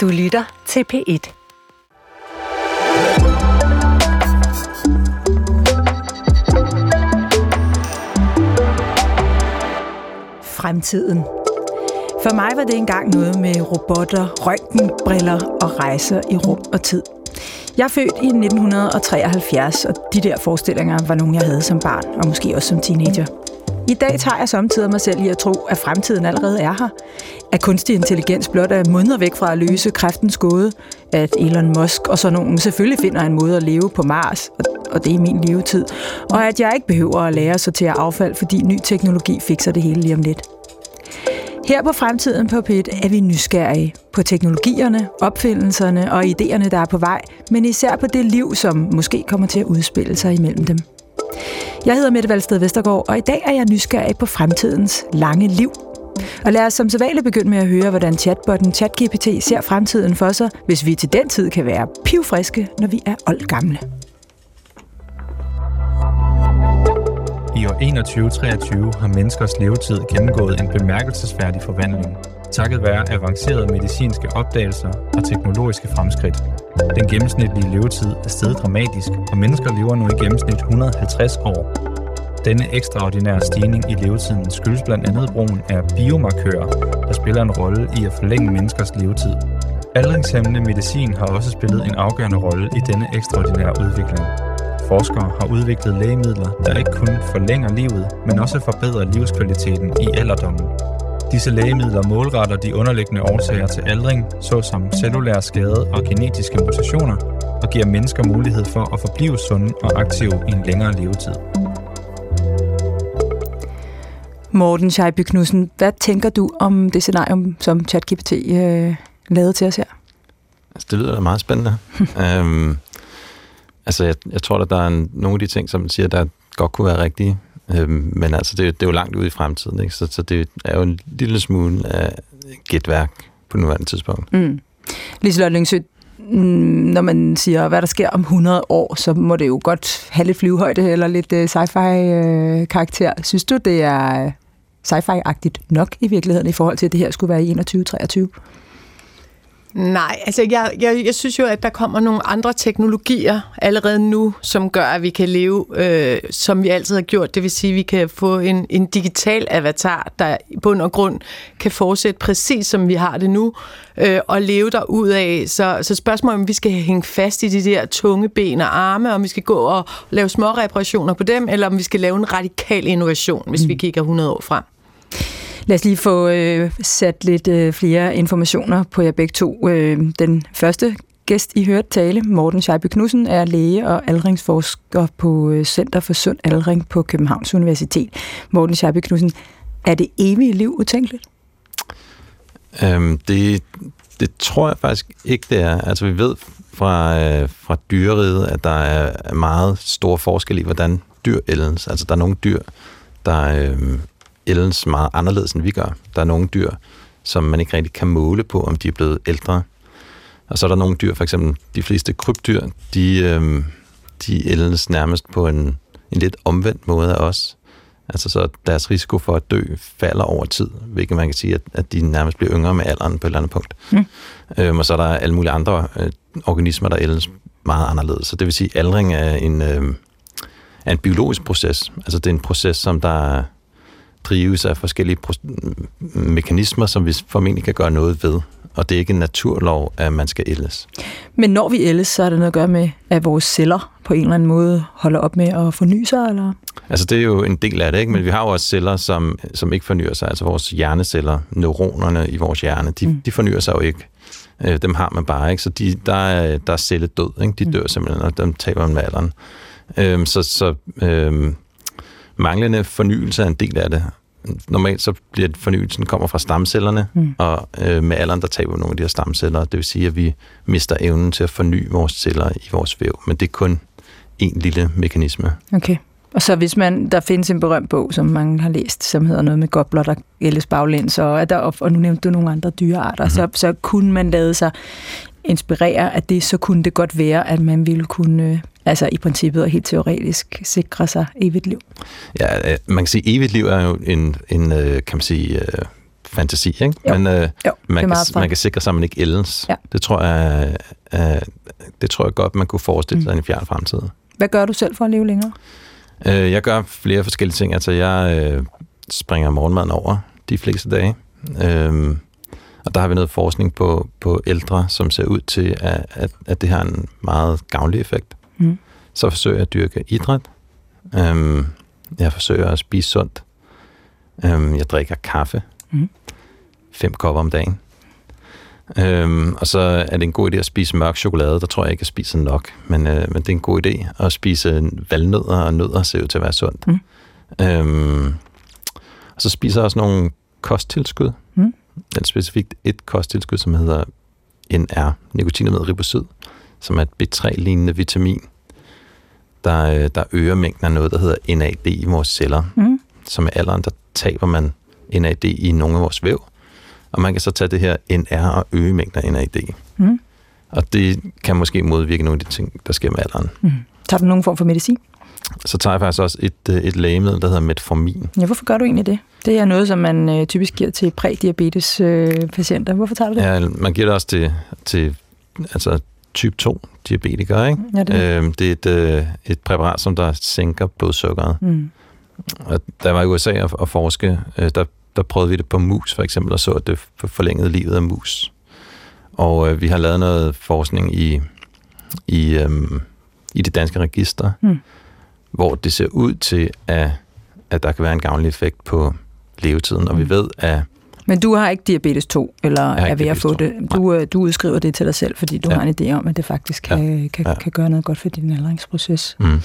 Du lytter til P1. Fremtiden. For mig var det engang noget med robotter, røntgenbriller og rejser i rum og tid. Jeg er født i 1973, og de der forestillinger var nogle, jeg havde som barn, og måske også som teenager. I dag tager jeg samtidig mig selv i at tro, at fremtiden allerede er her. At kunstig intelligens blot er måneder væk fra at løse kræftens gåde. At Elon Musk og så nogen selvfølgelig finder en måde at leve på Mars, og det er min levetid. Og at jeg ikke behøver at lære at sortere affald, fordi ny teknologi fikser det hele lige om lidt. Her på Fremtiden på PIT er vi nysgerrige på teknologierne, opfindelserne og idéerne, der er på vej, men især på det liv, som måske kommer til at udspille sig imellem dem. Jeg hedder Mette Valsted Vestergaard, og i dag er jeg nysgerrig på fremtidens lange liv. Og lad os som sædvanligt begynde med at høre, hvordan chatbotten ChatGPT ser fremtiden for sig, hvis vi til den tid kan være pivfriske, når vi er oldgamle. I år 2123 har menneskers levetid gennemgået en bemærkelsesværdig forvandling, takket være avancerede medicinske opdagelser og teknologiske fremskridt. Den gennemsnitlige levetid er steget dramatisk, og mennesker lever nu i gennemsnit 150 år. Denne ekstraordinære stigning i levetiden skyldes blandt andet brugen af biomarkører, der spiller en rolle i at forlænge menneskers levetid. Aldringshæmmende medicin har også spillet en afgørende rolle i denne ekstraordinære udvikling. Forskere har udviklet lægemidler, der ikke kun forlænger livet, men også forbedrer livskvaliteten i alderdommen. Disse lægemidler målretter de underliggende årsager til aldring, såsom cellulær skade og genetiske mutationer, og giver mennesker mulighed for at forblive sunde og aktive i en længere levetid. Morten Scheiby Knudsen, hvad tænker du om det scenario, som ChatGPT øh, lavede til os her? Altså, det lyder da meget spændende. øhm, altså, jeg, jeg tror, at der er en, nogle af de ting, som siger, der godt kunne være rigtige. Øhm, men altså, det, det er jo langt ude i fremtiden, ikke? Så, så det er jo en lille smule af gætværk på nuværende tidspunkt. Mm. Liselotte Lyngsø, mm, når man siger, hvad der sker om 100 år, så må det jo godt have lidt flyvehøjde eller lidt øh, sci-fi-karakter. Øh, Synes du, det er sci-fi-agtigt nok i virkeligheden i forhold til, at det her skulle være i 21-23? Nej, altså jeg, jeg, jeg synes jo, at der kommer nogle andre teknologier allerede nu, som gør, at vi kan leve, øh, som vi altid har gjort. Det vil sige, at vi kan få en, en digital avatar, der i bund og grund kan fortsætte præcis som vi har det nu, øh, og leve der ud af. Så, så spørgsmålet om vi skal hænge fast i de der tunge ben og arme, om vi skal gå og lave små reparationer på dem, eller om vi skal lave en radikal innovation, hvis mm. vi kigger 100 år frem. Lad os lige få øh, sat lidt øh, flere informationer på jer begge to. Øh, den første gæst, I hørte tale, Morten Scheibe Knudsen, er læge og aldringsforsker på øh, Center for Sund Aldring på Københavns Universitet. Morten Scheibe Knudsen, er det evige liv utænkeligt? Øhm, det, det tror jeg faktisk ikke, det er. Altså, vi ved fra, øh, fra dyreriget, at der er meget stor forskel i, hvordan dyr ældes. Altså, der er nogle dyr, der øh, ældes meget anderledes, end vi gør. Der er nogle dyr, som man ikke rigtig kan måle på, om de er blevet ældre. Og så er der nogle dyr, for eksempel de fleste krybdyr, de, øh, de ældes nærmest på en, en lidt omvendt måde af os. Altså så deres risiko for at dø falder over tid, hvilket man kan sige, at, at de nærmest bliver yngre med alderen på et eller andet punkt. Mm. Øhm, og så er der alle mulige andre øh, organismer, der ældes meget anderledes. Så det vil sige, at aldring er en, øh, er en biologisk proces. Altså det er en proces, som der drives af forskellige mekanismer, som vi formentlig kan gøre noget ved. Og det er ikke en naturlov, at man skal ældes. Men når vi ældes, så er det noget at gøre med, at vores celler på en eller anden måde holder op med at forny sig, eller? Altså det er jo en del af det, ikke? men vi har jo også celler, som, som ikke fornyer sig. Altså vores hjerneceller, neuronerne i vores hjerne, de, mm. de fornyer sig jo ikke. Øh, dem har man bare, ikke? Så de, der, er, der er celledød, ikke? De mm. dør simpelthen, og dem taber man med alderen. Øhm, så så øhm, manglende fornyelse er en del af det. Normalt så bliver fornyelsen kommer fra stamcellerne, mm. og øh, med alderen der taber vi nogle af de her stamceller. Det vil sige, at vi mister evnen til at forny vores celler i vores væv, men det er kun en lille mekanisme. Okay. Og så hvis man, der findes en berømt bog, som man har læst, som hedder noget med gobler, der ældes baglæns, og, der, og nu nævnte du nogle andre dyrearter, mm-hmm. så, så kunne man lade sig inspirere af det, så kunne det godt være, at man ville kunne altså i princippet og helt teoretisk sikre sig evigt liv. Ja, øh, man kan sige, at evigt liv er jo en, en øh, kan man sige, øh, fantasi, ikke? Jo. Men øh, Jo, man, kan, man kan sikre sig, at man ikke ældes. Ja. Det tror jeg, øh, det tror jeg godt, man kunne forestille sig Mm. mm. i en fjern fremtid. Hvad gør du selv for at leve længere? Øh, jeg gør flere forskellige ting. Altså, jeg øh, springer morgenmaden over de fleste dage. Øh, og der har vi noget forskning på, på ældre, som ser ud til, at, at, at det har en meget gavnlig effekt. Så forsøger jeg at dyrke idræt. Øh, jeg forsøger at spise sundt. Øh, jeg drikker kaffe. Mm. Fem kopper om dagen. Øhm, og så er det en god idé at spise mørk chokolade. Der tror jeg ikke, jeg spiser nok. Men, øh, men det er en god idé at spise valnødder og nødder ser ud til at være sundt. Mm. Øhm, og så spiser jeg også nogle kosttilskud. Mm. Den specifikt et kosttilskud, som hedder NR, nikotinamid ribosid, som er et B3-lignende vitamin, der, øh, der øger mængden af noget, der hedder NAD i vores celler. Mm. Så med alderen, der taber man NAD i nogle af vores væv, og man kan så tage det her NR og øge mængden af NAD. Mm. Og det kan måske modvirke nogle af de ting, der sker med alderen. Mm. Tager du nogen form for medicin? Så tager jeg faktisk også et, øh, et lægemiddel, der hedder Metformin. Ja, hvorfor gør du egentlig det? Det er noget, som man øh, typisk giver til prædiabetes øh, patienter. Hvorfor tager du det? Ja, man giver det også til, til altså, type 2 diabetikere. Ikke? Ja, det er. Øhm, det er et, øh, et præparat, som der sænker blodsukkeret. Mm. Og der var i USA at, at forske, øh, der, der prøvede vi det på mus for eksempel, og så, at det for- forlængede livet af mus. Og øh, vi har lavet noget forskning i, i, øhm, i det danske register, Mm. hvor det ser ud til, at, at der kan være en gavnlig effekt på levetiden. Og Mm. vi ved, at Men du har ikke diabetes 2, eller er ved at få diabetes det. Du, øh, du udskriver det til dig selv, fordi du Ja. har en idé om, at det faktisk kan, kan, Ja. kan gøre noget godt for din aldringsproces. mm,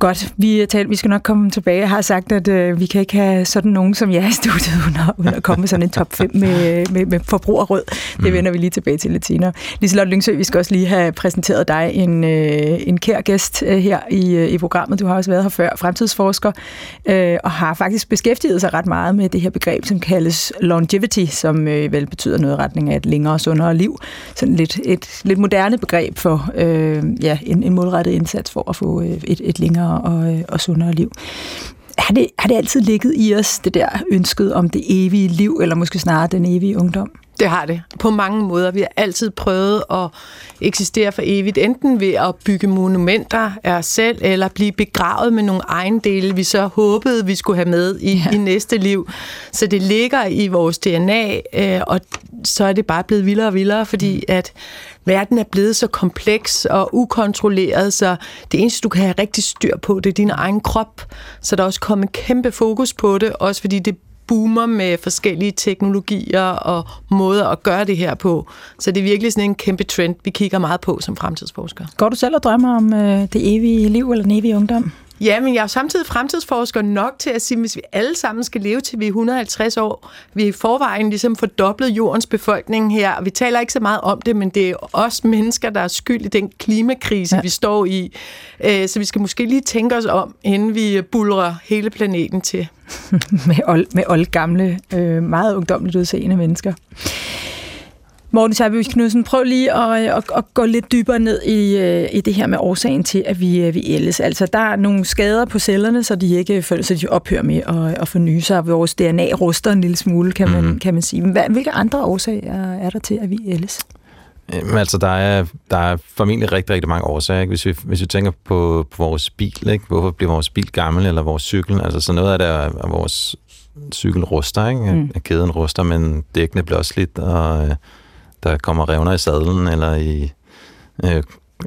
Godt, vi, tal, vi skal nok komme tilbage. Jeg har sagt, at øh, vi kan ikke have sådan nogen som jeg i studiet, uden at, uden at komme med sådan en top 5 med, med, med forbrugerråd. Det Mm. vender vi lige tilbage til lidt senere. Liselotte Lyngsø, vi skal også lige have præsenteret dig en, øh, en kær gæst øh, her i, øh, i programmet. Du har også været her før, fremtidsforsker, øh, og har faktisk beskæftiget sig ret meget med det her begreb, som kaldes longevity, som øh, vel betyder noget i retning af et længere og sundere liv. Sådan lidt, et lidt moderne begreb for øh, ja, en, en målrettet indsats for at få øh, et, et længere og, øh, og sundere liv. Har det, har det altid ligget i os, det der ønsket om det evige liv, eller måske snarere den evige ungdom? Det har det. På mange måder. Vi har altid prøvet at eksistere for evigt, enten ved at bygge monumenter af os selv, eller blive begravet med nogle ejendele, vi så håbede, vi skulle have med i, ja. i næste liv. Så det ligger i vores DNA, øh, og så er det bare blevet vildere og vildere, fordi at verden er blevet så kompleks og ukontrolleret, så det eneste, du kan have rigtig styr på, det er din egen krop. Så der er også kommet kæmpe fokus på det, også fordi det boomer med forskellige teknologier og måder at gøre det her på. Så det er virkelig sådan en kæmpe trend, vi kigger meget på som fremtidsforskere. Går du selv og drømmer om øh, det evige liv eller den evige ungdom? Ja, men jeg er samtidig fremtidsforsker nok til at sige, at hvis vi alle sammen skal leve til vi er 150 år, vi er i forvejen ligesom fordoblet jordens befolkning her, og vi taler ikke så meget om det, men det er os mennesker, der er skyld i den klimakrise, Ja. vi står i. Øh, Så vi skal måske lige tænke os om, inden vi bulrer hele planeten til. med, old, med old gamle, øh, meget ungdomligt udseende mennesker. Morten Seiby Knudsen, prøv lige at, at, at gå lidt dybere ned i, øh, i det her med årsagen til, at vi, øh, vi ældes. Altså, der er nogle skader på cellerne, så de ikke så de ophører med at, at forny sig. Vores DNA ruster en lille smule, kan man, Mhm. kan man sige. Hvad, hvilke andre årsager er der til, at vi ældes? Jamen, altså, der er, der er formentlig rigtig, rigtig mange årsager. Ikke? Hvis, vi, hvis vi tænker på, på vores bil, ikke? hvorfor bliver vores bil gammel, eller vores cykel? Altså, så noget af det er, vores cykel ruster, ikke? Mm. Kæden ruster, men dækkene bliver også slidt, og øh, der kommer revner i sadlen, eller i øh,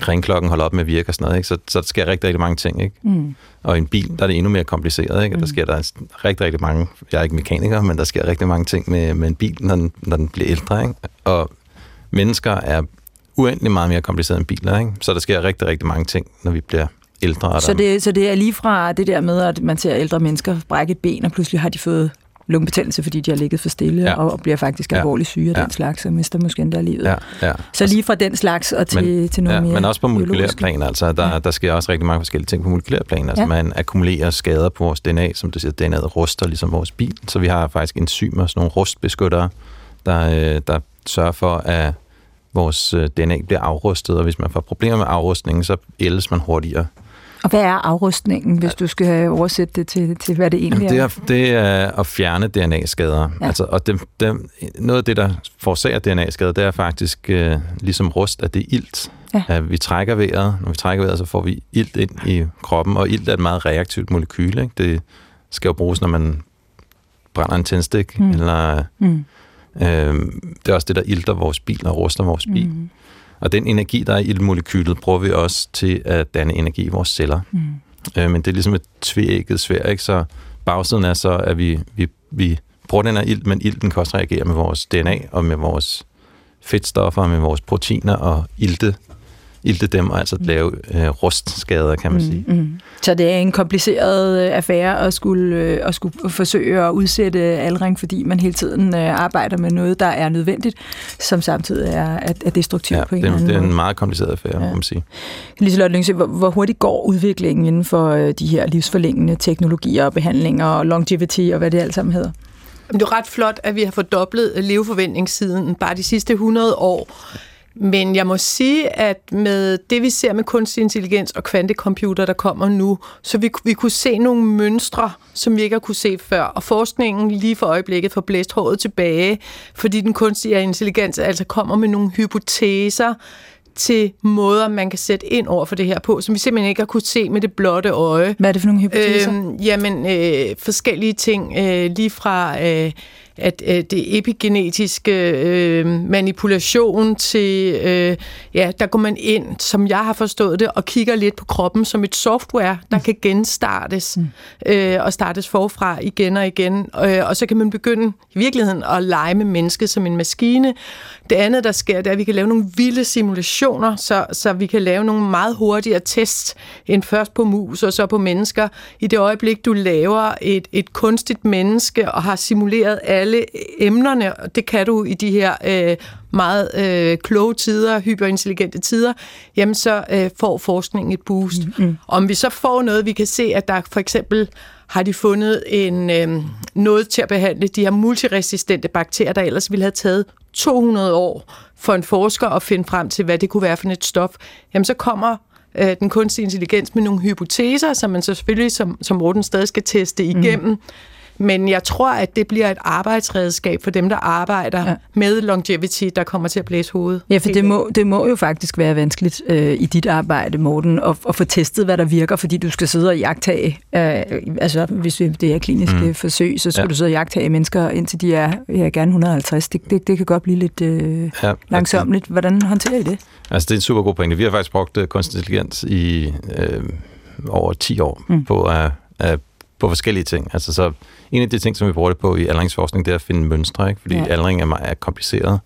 ringklokken holder op med at virke og sådan noget. Ikke? Så, så der sker rigtig, rigtig mange ting. Ikke? Mm. Og i en bil, der er det endnu mere kompliceret. Ikke? Og Der Mm. sker der rigtig, rigtig mange, jeg er ikke mekaniker, men der sker rigtig mange ting med, med en bil, når den, når den bliver ældre. Ikke? Og mennesker er uendelig meget mere kompliceret end biler. Ikke? Så der sker rigtig, rigtig mange ting, når vi bliver ældre. Så det, så det er lige fra det der med, at man ser ældre mennesker brække et ben, og pludselig har de fået lungebetændelse, fordi de har ligget for stille, Ja. og, og bliver faktisk Ja. alvorligt syge af Ja. den slags, og mister måske endda livet. Ja, ja. Så lige fra den slags og til, Men- til noget ja, mere men også på molekylær plan, altså der, Ja. ja. der sker også rigtig mange forskellige ting på molekylær plan. Altså Ja. man akkumulerer skader på vores DNA, som du siger, DNA'et ruster ligesom vores bil. Så vi har faktisk enzymer, sådan nogle rustbeskyttere, der, øh, der sørger for, at vores øh, DNA bliver afrustet, og hvis man får problemer med afrustningen, så ældes man hurtigere. Og hvad er afrustningen, hvis du skal oversætte det til, til hvad det egentlig er? det er? Det er at fjerne DNA-skader. Ja. Altså, og det, det, noget af det, der forårsager DNA-skader, det er faktisk øh, ligesom rust, at det er ilt. Ja. At vi trækker vejret. Når vi trækker vejret, så får vi ilt ind i kroppen, og ilt er et meget reaktivt molekyle. Ikke? Det skal jo bruges, når man brænder en tændstik, mm. eller Mm. øh, det er også det, der ilter vores bil og ruster vores bil. Mm. Og den energi, der er i iltmolekylet, bruger vi også til at danne energi i vores celler. Mm. Øh, men det er ligesom et tvækket svær, ikke? Så bagsiden er så, at vi, vi, vi bruger den her ilt, men ilten kan også reagere med vores DNA og med vores fedtstoffer med vores proteiner og ilte, ilte dem, og altså lave øh, rustskader, kan man sige. Mm, mm. Så det er en kompliceret øh, affære at skulle, øh, at skulle forsøge at udsætte aldring, fordi man hele tiden øh, arbejder med noget, der er nødvendigt, som samtidig er, er, er destruktivt Ja, på en det, eller er, anden det er måde. en meget kompliceret affære, Ja. må man sige. Liselotte Lyngsø, hvor, hvor hurtigt går udviklingen inden for øh, de her livsforlængende teknologier og behandlinger og longevity og hvad det alt sammen hedder? Det er ret flot, at vi har fordoblet leveforventningssiden bare de sidste 100 år. Men jeg må sige, at med det, vi ser med kunstig intelligens og kvantecomputer, der kommer nu, så vi, vi kunne se nogle mønstre, som vi ikke har kunne se før. Og forskningen lige for øjeblikket får blæst håret tilbage, fordi den kunstige intelligens altså kommer med nogle hypoteser til måder, man kan sætte ind over for det her på, som vi simpelthen ikke har kunne se med det blotte øje. Hvad er det for nogle hypoteser? Øhm, jamen, øh, forskellige ting, øh, lige fra øh, at øh, det epigenetiske øh, manipulation til, øh, ja, der går man ind, som jeg har forstået det, og kigger lidt på kroppen som et software, der kan genstartes mm. øh, og startes forfra igen og igen. Øh, og så kan man begynde i virkeligheden at lege med mennesket som en maskine. Det andet, der sker, det er, at vi kan lave nogle vilde simulationer, så, så vi kan lave nogle meget hurtigere tests end først på mus og så på mennesker. I det øjeblik, du laver et, et kunstigt menneske og har simuleret alle emnerne, og det kan du i de her øh, meget øh, kloge tider, hyperintelligente tider, jamen så øh, får forskningen et boost. Mm-hmm. Om vi så får noget, vi kan se, at der for eksempel har de fundet en, øh, noget til at behandle de her multiresistente bakterier, der ellers ville have taget 200 år for en forsker at finde frem til, hvad det kunne være for et stof. Jamen så kommer øh, den kunstige intelligens med nogle hypoteser, som man så selvfølgelig som, som Morten stadig skal teste igennem. Mm. Men jeg tror, at det bliver et arbejdsredskab for dem, der arbejder Ja. med longevity, der kommer til at blæse hovedet. Ja, for det må, det må jo faktisk være vanskeligt øh, i dit arbejde, Morten, at, at få testet, hvad der virker, fordi du skal sidde og jagtage, øh, altså hvis det er kliniske mm. forsøg, så skal ja. Du sidde og jagtage mennesker, indtil de er ja, gerne 150. Det, det, det kan godt blive lidt øh, Ja, langsomligt. Hvordan håndterer I det? Altså, det er en super god pointe. Vi har faktisk brugt øh, kunstig intelligens i øh, over 10 år Mm. mm. på, at, at, på forskellige ting. Altså, så en af de ting, som vi bruger det på i aldringsforskning, det er at finde mønstre, ikke? fordi Ja. ja. aldring er meget er kompliceret.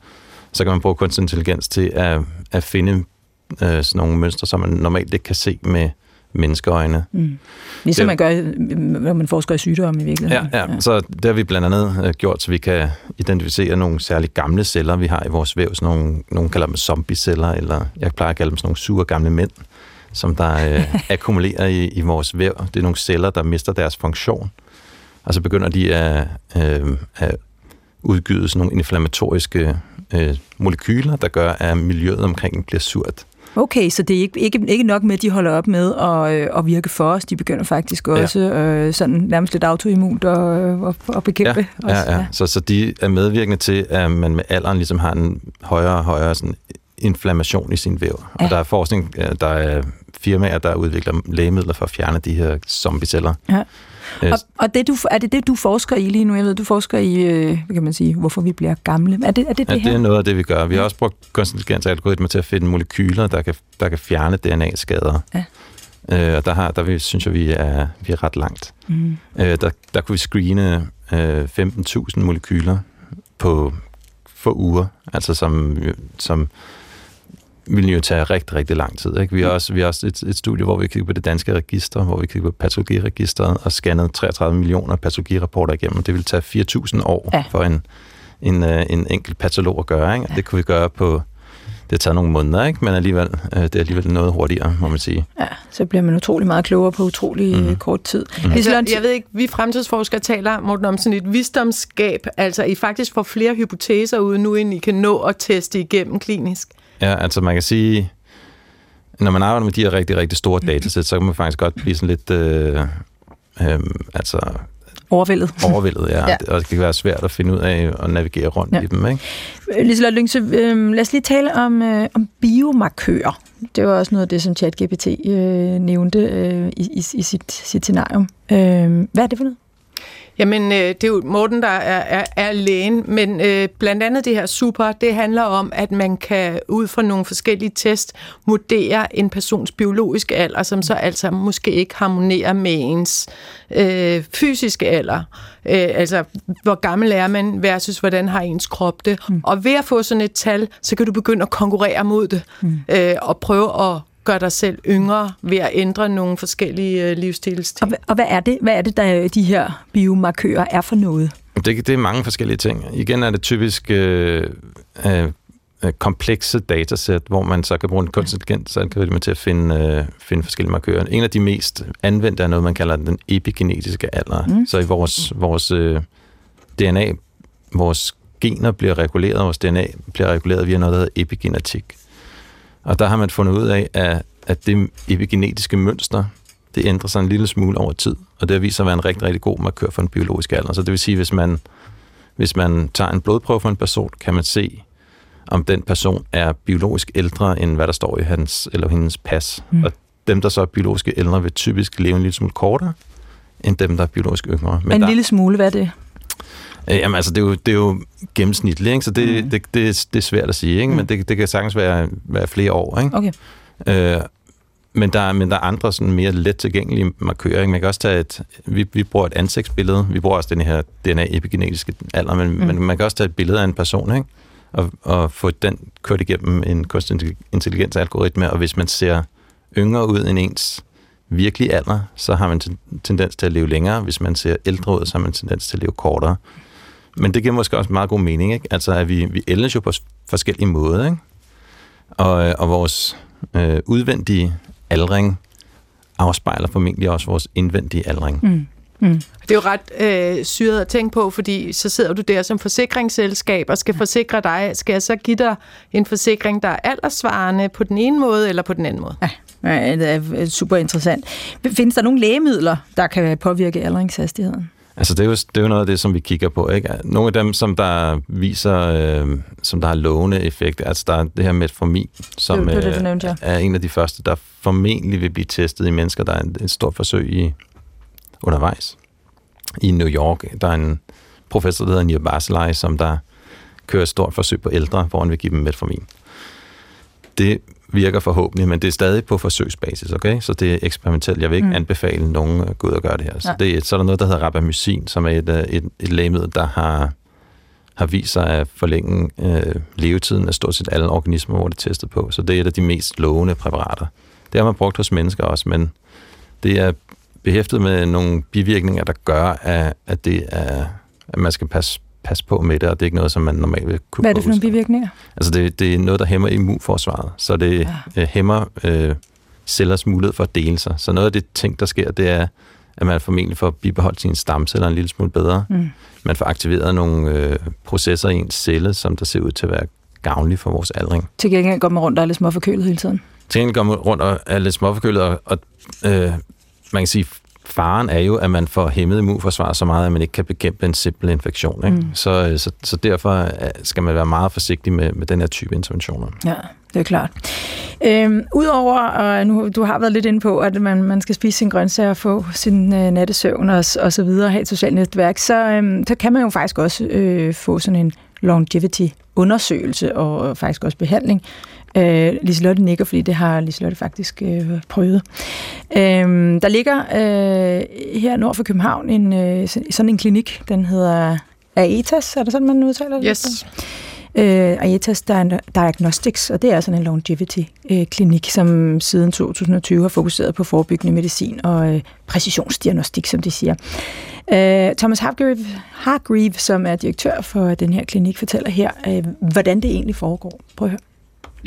Så kan man bruge kunstig intelligens til at, at finde øh, sådan nogle mønstre, som man normalt ikke kan se med menneskeøjne. Mm. Ligesom Det- man gør, når man forsker i sygdomme i Ja, virkeligheden. ja, ja. Så det har vi blandt andet øh, gjort, så vi kan identificere nogle særligt gamle celler, vi har i vores væv. Sådan nogle, nogle kalder dem zombie-celler, eller jeg plejer at kalde dem sådan nogle sure gamle mænd, som der øh, akkumulerer i, i vores væv. Det er nogle celler, der mister deres funktion, og så begynder de at, øh, at udgyde sådan nogle inflammatoriske øh, molekyler, der gør, at miljøet omkring bliver surt. Okay, så det er ikke, ikke, ikke nok med, at de holder op med at, øh, at virke for os. De begynder faktisk også ja. øh, sådan nærmest lidt autoimmunt at, øh, at, bekæmpe ja, os. Ja, ja. Så, så de er medvirkende til, at man med alderen ligesom har en højere og højere sådan inflammation i sin væv. Ja. Og der er forskning, der er firmaer, der udvikler lægemidler for at fjerne de her zombieceller. Ja. Øh, Og, og det, du, er det det, du forsker i lige nu? Jeg ved, du forsker i, øh, hvad kan man sige, hvorfor vi bliver gamle. Er det er det, det Ja, her? det er noget af det, vi gør. Vi har også brugt kunstig intelligens algoritmer til at finde molekyler, der kan, der kan fjerne DNA-skader. Ja. Øh, og der, har, der vi, synes jeg, vi er, vi er ret langt. Mm. Øh, der, der kunne vi screene øh, 15.000 molekyler på få uger, altså som, som ville jo tage rigtig, rigtig lang tid. Ikke? Vi har også, vi har også et, et studie, hvor vi kigger på det danske register, hvor vi kigger på patologiregisteret og scannede 33 millioner patologirapporter igennem. Det ville tage 4.000 år Ja. ja. for en, en, øh, en enkelt patolog at gøre. Ikke? Og Det kunne vi gøre på det har taget nogle måneder, ikke? men alligevel, øh, det er alligevel noget hurtigere, må man sige. Ja, så bliver man utrolig meget klogere på utrolig mm. kort tid. Mm. Altså, jeg ved ikke, vi fremtidsforskere taler, Morten, om sådan et visdomsskab. Altså, I faktisk får flere hypoteser ud nu, end I kan nå at teste igennem klinisk. Ja, altså man kan sige, når man arbejder med de her rigtig, rigtig store datasæt, så kan man faktisk godt blive sådan lidt... Øh, øh, altså Overvældet. Overvældet, ja. ja. Og det kan være svært at finde ud af at navigere rundt ja. i dem, ikke? Liselotte Lyngse, øh, lad os lige tale om, øh, om biomarkører. Det var også noget af det, som ChatGPT øh, nævnte øh, i, i, i sit, sit scenarium. Øh, hvad er det for noget? Jamen, øh, det er jo Morten, der er, er, er lægen, men øh, blandt andet det her super, det handler om, at man kan ud fra nogle forskellige test vurdere en persons biologiske alder, som så altså måske ikke harmonerer med ens øh, fysiske alder. Øh, altså, hvor gammel er man versus hvordan har ens krop det. Mm. Og ved at få sådan et tal, så kan du begynde at konkurrere mod det, mm. øh, og prøve at gør dig selv yngre ved at ændre nogle forskellige øh, livsstilsting. Og, og hvad er det, hvad er det der de her biomarkører er for noget? Det, det er mange forskellige ting. Igen er det typisk øh, øh, komplekse datasæt, hvor man så kan bruge en kunstig intelligens algoritme til at finde, øh, finde forskellige markører. En af de mest anvendte er noget, man kalder den epigenetiske alder. Mm. Så i vores, vores øh, DNA, vores gener bliver reguleret, vores DNA bliver reguleret via noget, der hedder epigenetik. Og der har man fundet ud af, at, at det epigenetiske mønster, det ændrer sig en lille smule over tid, og det viser at være en rigtig, rigtig god markør for en biologisk alder. Så det vil sige, hvis man, hvis man tager en blodprøve for en person, kan man se, om den person er biologisk ældre, end hvad der står i hans eller hendes pas. Mm. Og dem, der så er biologisk ældre, vil typisk leve en lille smule kortere, end dem, der er biologisk yngre. Men en der, lille smule, hvad er det? Øh, jamen altså, det er jo, det er jo gennemsnitligt, ikke? så det, mm. det, det, det er svært at sige, ikke? Mm. men det, det kan sagtens være, være flere år. Ikke? Okay. Øh, men der, men der er andre sådan mere let tilgængelige markører. Ikke? Man kan også tage et, vi, vi bruger et ansigtsbillede, vi bruger også den her DNA-epigenetiske alder, men, mm. men man kan også tage et billede af en person, ikke? Og, og få den kørt igennem en kunstig intelligens algoritme, og hvis man ser yngre ud end ens virkelig alder, så har man tendens til at leve længere. Hvis man ser ældre ud, så har man tendens til at leve kortere. Men det giver måske også meget god mening, ikke? Altså, at vi, vi ældes jo på forskellige måder, ikke? Og, øh, og vores øh, udvendige aldring afspejler formentlig også vores indvendige aldring. Mm. Mm. Det er jo ret øh, syret at tænke på, fordi så sidder du der som forsikringsselskab og skal forsikre dig. Skal jeg så give dig en forsikring, der er aldersvarende på den ene måde eller på den anden måde? Ja. Ja, det er super interessant. Findes der nogle lægemidler, der kan påvirke aldringshastigheden? Altså, det er, jo, det er jo noget af det, som vi kigger på. Ikke? Nogle af dem, som der viser, øh, som der har lovende effekt, altså der er det her metformin, som det, det, det, det ja. er en af de første, der formentlig vil blive testet i mennesker. Der er et, et stort forsøg i undervejs. I New York, der er en professor, der hedder Nir Baselai, som der kører et stort forsøg på ældre, hvor han vil give dem metformin. Det virker forhåbentlig, men det er stadig på forsøgsbasis, okay? Så det er eksperimentelt. Jeg vil ikke mm. anbefale nogen at gå ud og gøre det her. Så, det, så er der noget, der hedder rabamycin, som er et, øh, et, et lægemiddel, der har, har vist sig at forlænge øh, levetiden af stort set alle organismer, hvor det er testet på. Så det er et af de mest lovende præparater. Det har man brugt hos mennesker også, men det er behæftet med nogle bivirkninger, der gør, at, at det er, at man skal passe passe på med det, og det er ikke noget, som man normalt vil kunne Hvad er det for nogle bivirkninger? Altså, det, det er noget, der hæmmer immunforsvaret. Så det ja. øh, hæmmer øh, cellers mulighed for at dele sig. Så noget af det ting, der sker, det er, at man formentlig får bibeholdt sine stamceller en lille smule bedre. Mm. Man får aktiveret nogle øh, processer i ens celle, som der ser ud til at være gavnlige for vores aldring. Til gengæld går man rundt og er lidt småforkølet hele tiden. Til gengæld går man rundt og er lidt småforkølet, og, og øh, man kan sige, faren er jo, at man får hæmmet immunforsvar så meget, at man ikke kan bekæmpe en simpel infektion. Ikke? Mm. Så, så, så derfor øh, skal man være meget forsigtig med, med den her type interventioner. Ja, det er klart. Øhm, Udover, og nu du har været lidt inde på, at man, man skal spise sin grøntsager, få sin øh, nattesøvn og, og så videre, have et socialt netværk, så, øhm, så kan man jo faktisk også øh, få sådan en longevity-undersøgelse og faktisk også behandling Øh, Liselotte nikker, fordi det har Liselotte faktisk øh, prøvet. Øh, der ligger øh, her nord for København en, øh, sådan en klinik, den hedder Aetas, er det sådan, man udtaler det? Yes. Øh, Aetas Diagnostics, og det er sådan en longevity-klinik, som siden 2020 har fokuseret på forebyggende medicin og øh, præcisionsdiagnostik, som de siger. Øh, Thomas Hargreave, Hargreave, som er direktør for den her klinik, fortæller her, øh, hvordan det egentlig foregår. Prøv at høre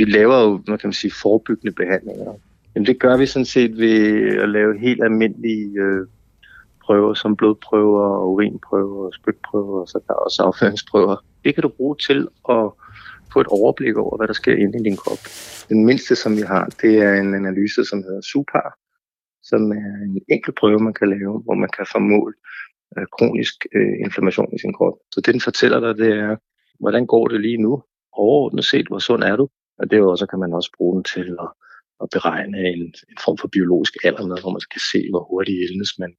vi laver jo, hvad kan man sige, forebyggende behandlinger. Jamen det gør vi sådan set ved at lave helt almindelige øh, prøver, som blodprøver, urinprøver, spytprøver, og så der også afføringsprøver. Det kan du bruge til at få et overblik over, hvad der sker inde i din krop. Den mindste, som vi har, det er en analyse, som hedder SUPAR, som er en enkelt prøve, man kan lave, hvor man kan få målt øh, kronisk øh, inflammation i sin krop. Så det, den fortæller dig, det er, hvordan går det lige nu? Overordnet set, hvor sund er du? Og derudover også kan man også bruge den til at, at beregne en, en form for biologisk alder, med, hvor man kan se, hvor hurtigt ældes man.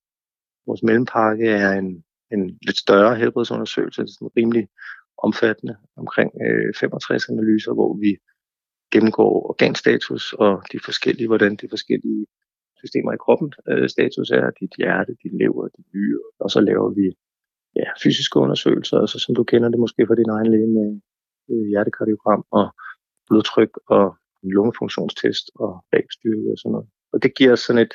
Vores mellempakke er en, en lidt større helbredsundersøgelse, det er sådan rimelig omfattende, omkring øh, 65 analyser, hvor vi gennemgår organstatus og de forskellige, hvordan de forskellige systemer i kroppen øh, status er, dit hjerte, dit lever, dit nyre, og så laver vi ja, fysiske undersøgelser, altså som du kender det måske fra din egen læge med øh, hjertekardiogram og blodtryk og lungefunktionstest og bagstyrke og sådan noget. Og det giver sådan et,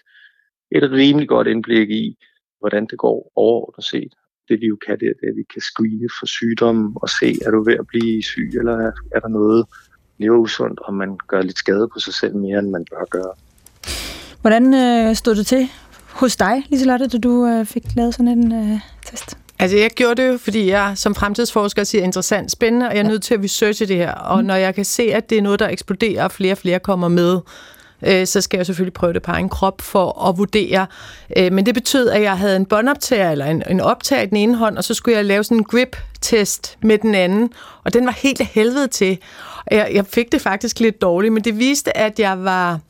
et rimelig godt indblik i, hvordan det går overordnet set. Det vi jo kan, det er, at vi kan screene for sygdom og se, er du ved at blive syg, eller er, er der noget lever usundt, og man gør lidt skade på sig selv mere, end man bør gøre. Hvordan øh, stod det til hos dig, Liselotte, da du øh, fik lavet sådan en øh, test? Altså, jeg gjorde det jo, fordi jeg som fremtidsforsker siger interessant, spændende, og jeg er nødt til at researche det her. Og mm. når jeg kan se, at det er noget, der eksploderer, og flere og flere kommer med, øh, så skal jeg selvfølgelig prøve det på en krop for at vurdere. Øh, men det betød, at jeg havde en båndoptager, eller en, en optager i den ene hånd, og så skulle jeg lave sådan en grip-test med den anden, og den var helt af helvede til. Jeg, jeg fik det faktisk lidt dårligt, men det viste, at jeg var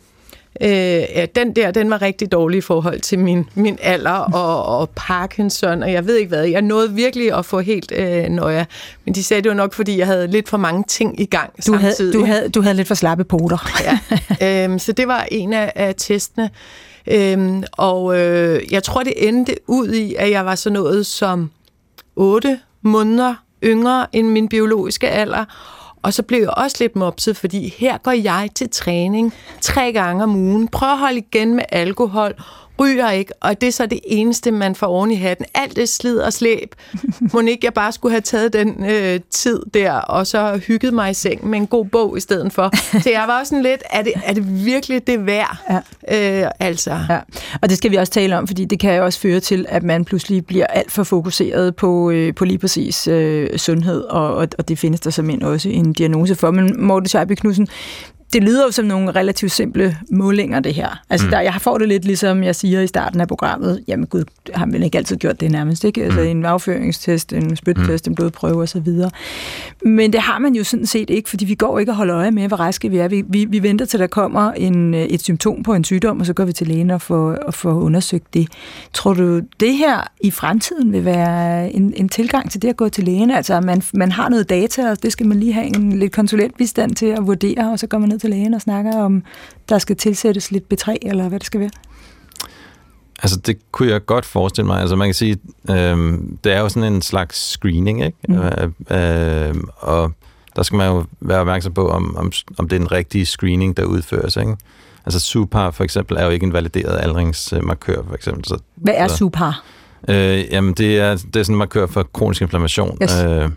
Øh, ja, den der, den var rigtig dårlig i forhold til min, min alder og, og Parkinson, og jeg ved ikke hvad. Jeg nåede virkelig at få helt øh, nøje. Men de sagde, det var nok, fordi jeg havde lidt for mange ting i gang du samtidig. Havde, du, havde, du havde lidt for slappe poter. ja. øh, så det var en af, af testene. Øhm, og øh, jeg tror, det endte ud i, at jeg var så noget som 8 måneder yngre end min biologiske alder, og så blev jeg også lidt mopset, fordi her går jeg til træning tre gange om ugen. Prøv at holde igen med alkohol ryger ikke, og det er så det eneste, man får oven i hatten. Alt det slid og slæb. Må ikke jeg bare skulle have taget den øh, tid der, og så hygget mig i seng med en god bog i stedet for. Så jeg var også sådan lidt, er det, er det virkelig det værd? Ja. Øh, altså. Ja. Og det skal vi også tale om, fordi det kan jo også føre til, at man pludselig bliver alt for fokuseret på, øh, på lige præcis øh, sundhed, og, og, og det findes der som også en diagnose for. Men Morten Scheibe Knudsen, det lyder jo som nogle relativt simple målinger, det her. Altså, mm. der, jeg får det lidt ligesom jeg siger i starten af programmet, jamen gud, har man ikke altid gjort det nærmest, ikke? Altså mm. en afføringstest, en spyttest, mm. en blodprøve osv. Men det har man jo sådan set ikke, fordi vi går ikke og holder øje med, hvor raske vi er. Vi, vi, vi venter til, der kommer en, et symptom på en sygdom, og så går vi til lægen og får, og får undersøgt det. Tror du, det her i fremtiden vil være en, en tilgang til det at gå til lægen? Altså, man, man har noget data, og det skal man lige have en lidt konsulentbistand til at vurdere, og så går man ned til lægen og snakker om, der skal tilsættes lidt B3, eller hvad det skal være? Altså, det kunne jeg godt forestille mig. Altså, man kan sige, øh, det er jo sådan en slags screening, ikke? Mm. Øh, øh, og der skal man jo være opmærksom på, om, om, om det er en rigtig screening, der udføres, ikke? Altså, SUPAR for eksempel er jo ikke en valideret aldringsmarkør, for eksempel. Så, hvad er så, SUPAR? Øh, jamen, det er, det er sådan en markør for kronisk inflammation. Yes. Øh,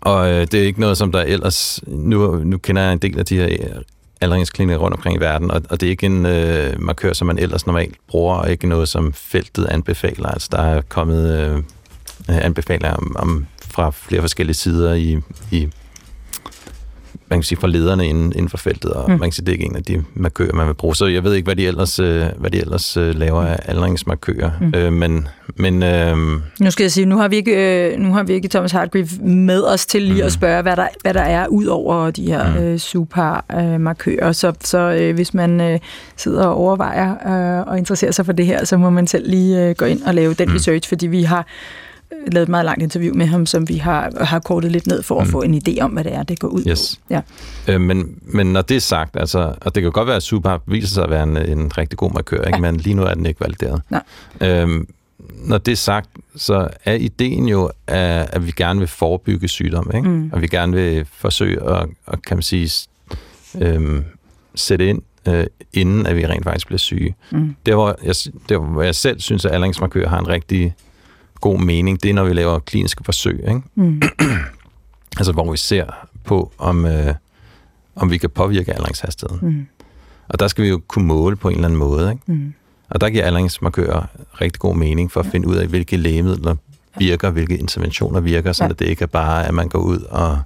og øh, det er ikke noget, som der ellers... Nu, nu kender jeg en del af de her øh, aldringsklinikker rundt omkring i verden, og, og det er ikke en øh, markør, som man ellers normalt bruger, og ikke noget, som feltet anbefaler. Altså, der er kommet øh, anbefalinger om, om, fra flere forskellige sider i, i man kan sige, fra lederne inden, inden for feltet, og mm. man kan sige, det er ikke en af de markører, man vil bruge. Så jeg ved ikke, hvad de ellers, øh, hvad de ellers øh, laver af aldringsmarkører. Mm. Øh, men, men, øh, nu skal jeg sige, nu har vi ikke, øh, nu har vi ikke Thomas Hartgreave med os til lige mm. at spørge, hvad der, hvad der er ud over de her mm. øh, super-markører. Øh, så så øh, hvis man øh, sidder og overvejer øh, og interesserer sig for det her, så må man selv lige øh, gå ind og lave den mm. research, fordi vi har lavet et meget langt interview med ham, som vi har, har kortet lidt ned for at mm. få en idé om, hvad det er, det går ud yes. på. Ja. Øh, men, men når det er sagt, altså, og det kan godt være, at Super viser sig at være en, en rigtig god markør, ikke? Ja. men lige nu er den ikke valideret. Nej. Øhm, når det er sagt, så er ideen jo, at, at vi gerne vil forebygge sygdom, ikke? Mm. og vi gerne vil forsøge at, at kan man sige, øhm, sætte ind, øh, inden at vi rent faktisk bliver syge. Mm. Det, hvor jeg, det, hvor jeg selv synes, at aldringsmarkør har en rigtig god mening, det er, når vi laver kliniske forsøg. Ikke? Mm. altså, hvor vi ser på, om, øh, om vi kan påvirke aldringshastigheden. Mm. Og der skal vi jo kunne måle på en eller anden måde. Ikke? Mm. Og der giver aldringsmarkører rigtig god mening for at ja. finde ud af, hvilke lægemidler virker, hvilke interventioner virker, så ja. det ikke er bare, at man går ud og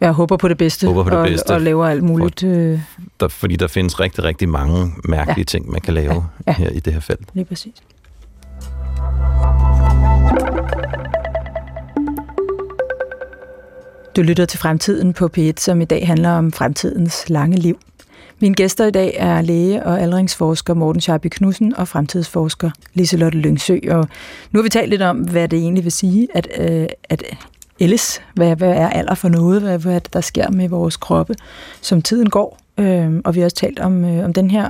Jeg håber på det bedste, Håber på det og, bedste. og laver alt muligt. Øh, Der, fordi der findes rigtig, rigtig mange mærkelige Ja. ting, man kan lave ja. Ja. her i det her felt. lige præcis. Du lytter til Fremtiden på P1, som i dag handler om fremtidens lange liv. Mine gæster i dag er læge og aldringsforsker Morten Scharpe Knudsen og fremtidsforsker Liselotte Lyngsø. Og nu har vi talt lidt om, hvad det egentlig vil sige, at, øh, at ældes, hvad, hvad er alder for noget, hvad, hvad der sker med vores kroppe, som tiden går. Øh, og vi har også talt om, øh, om den her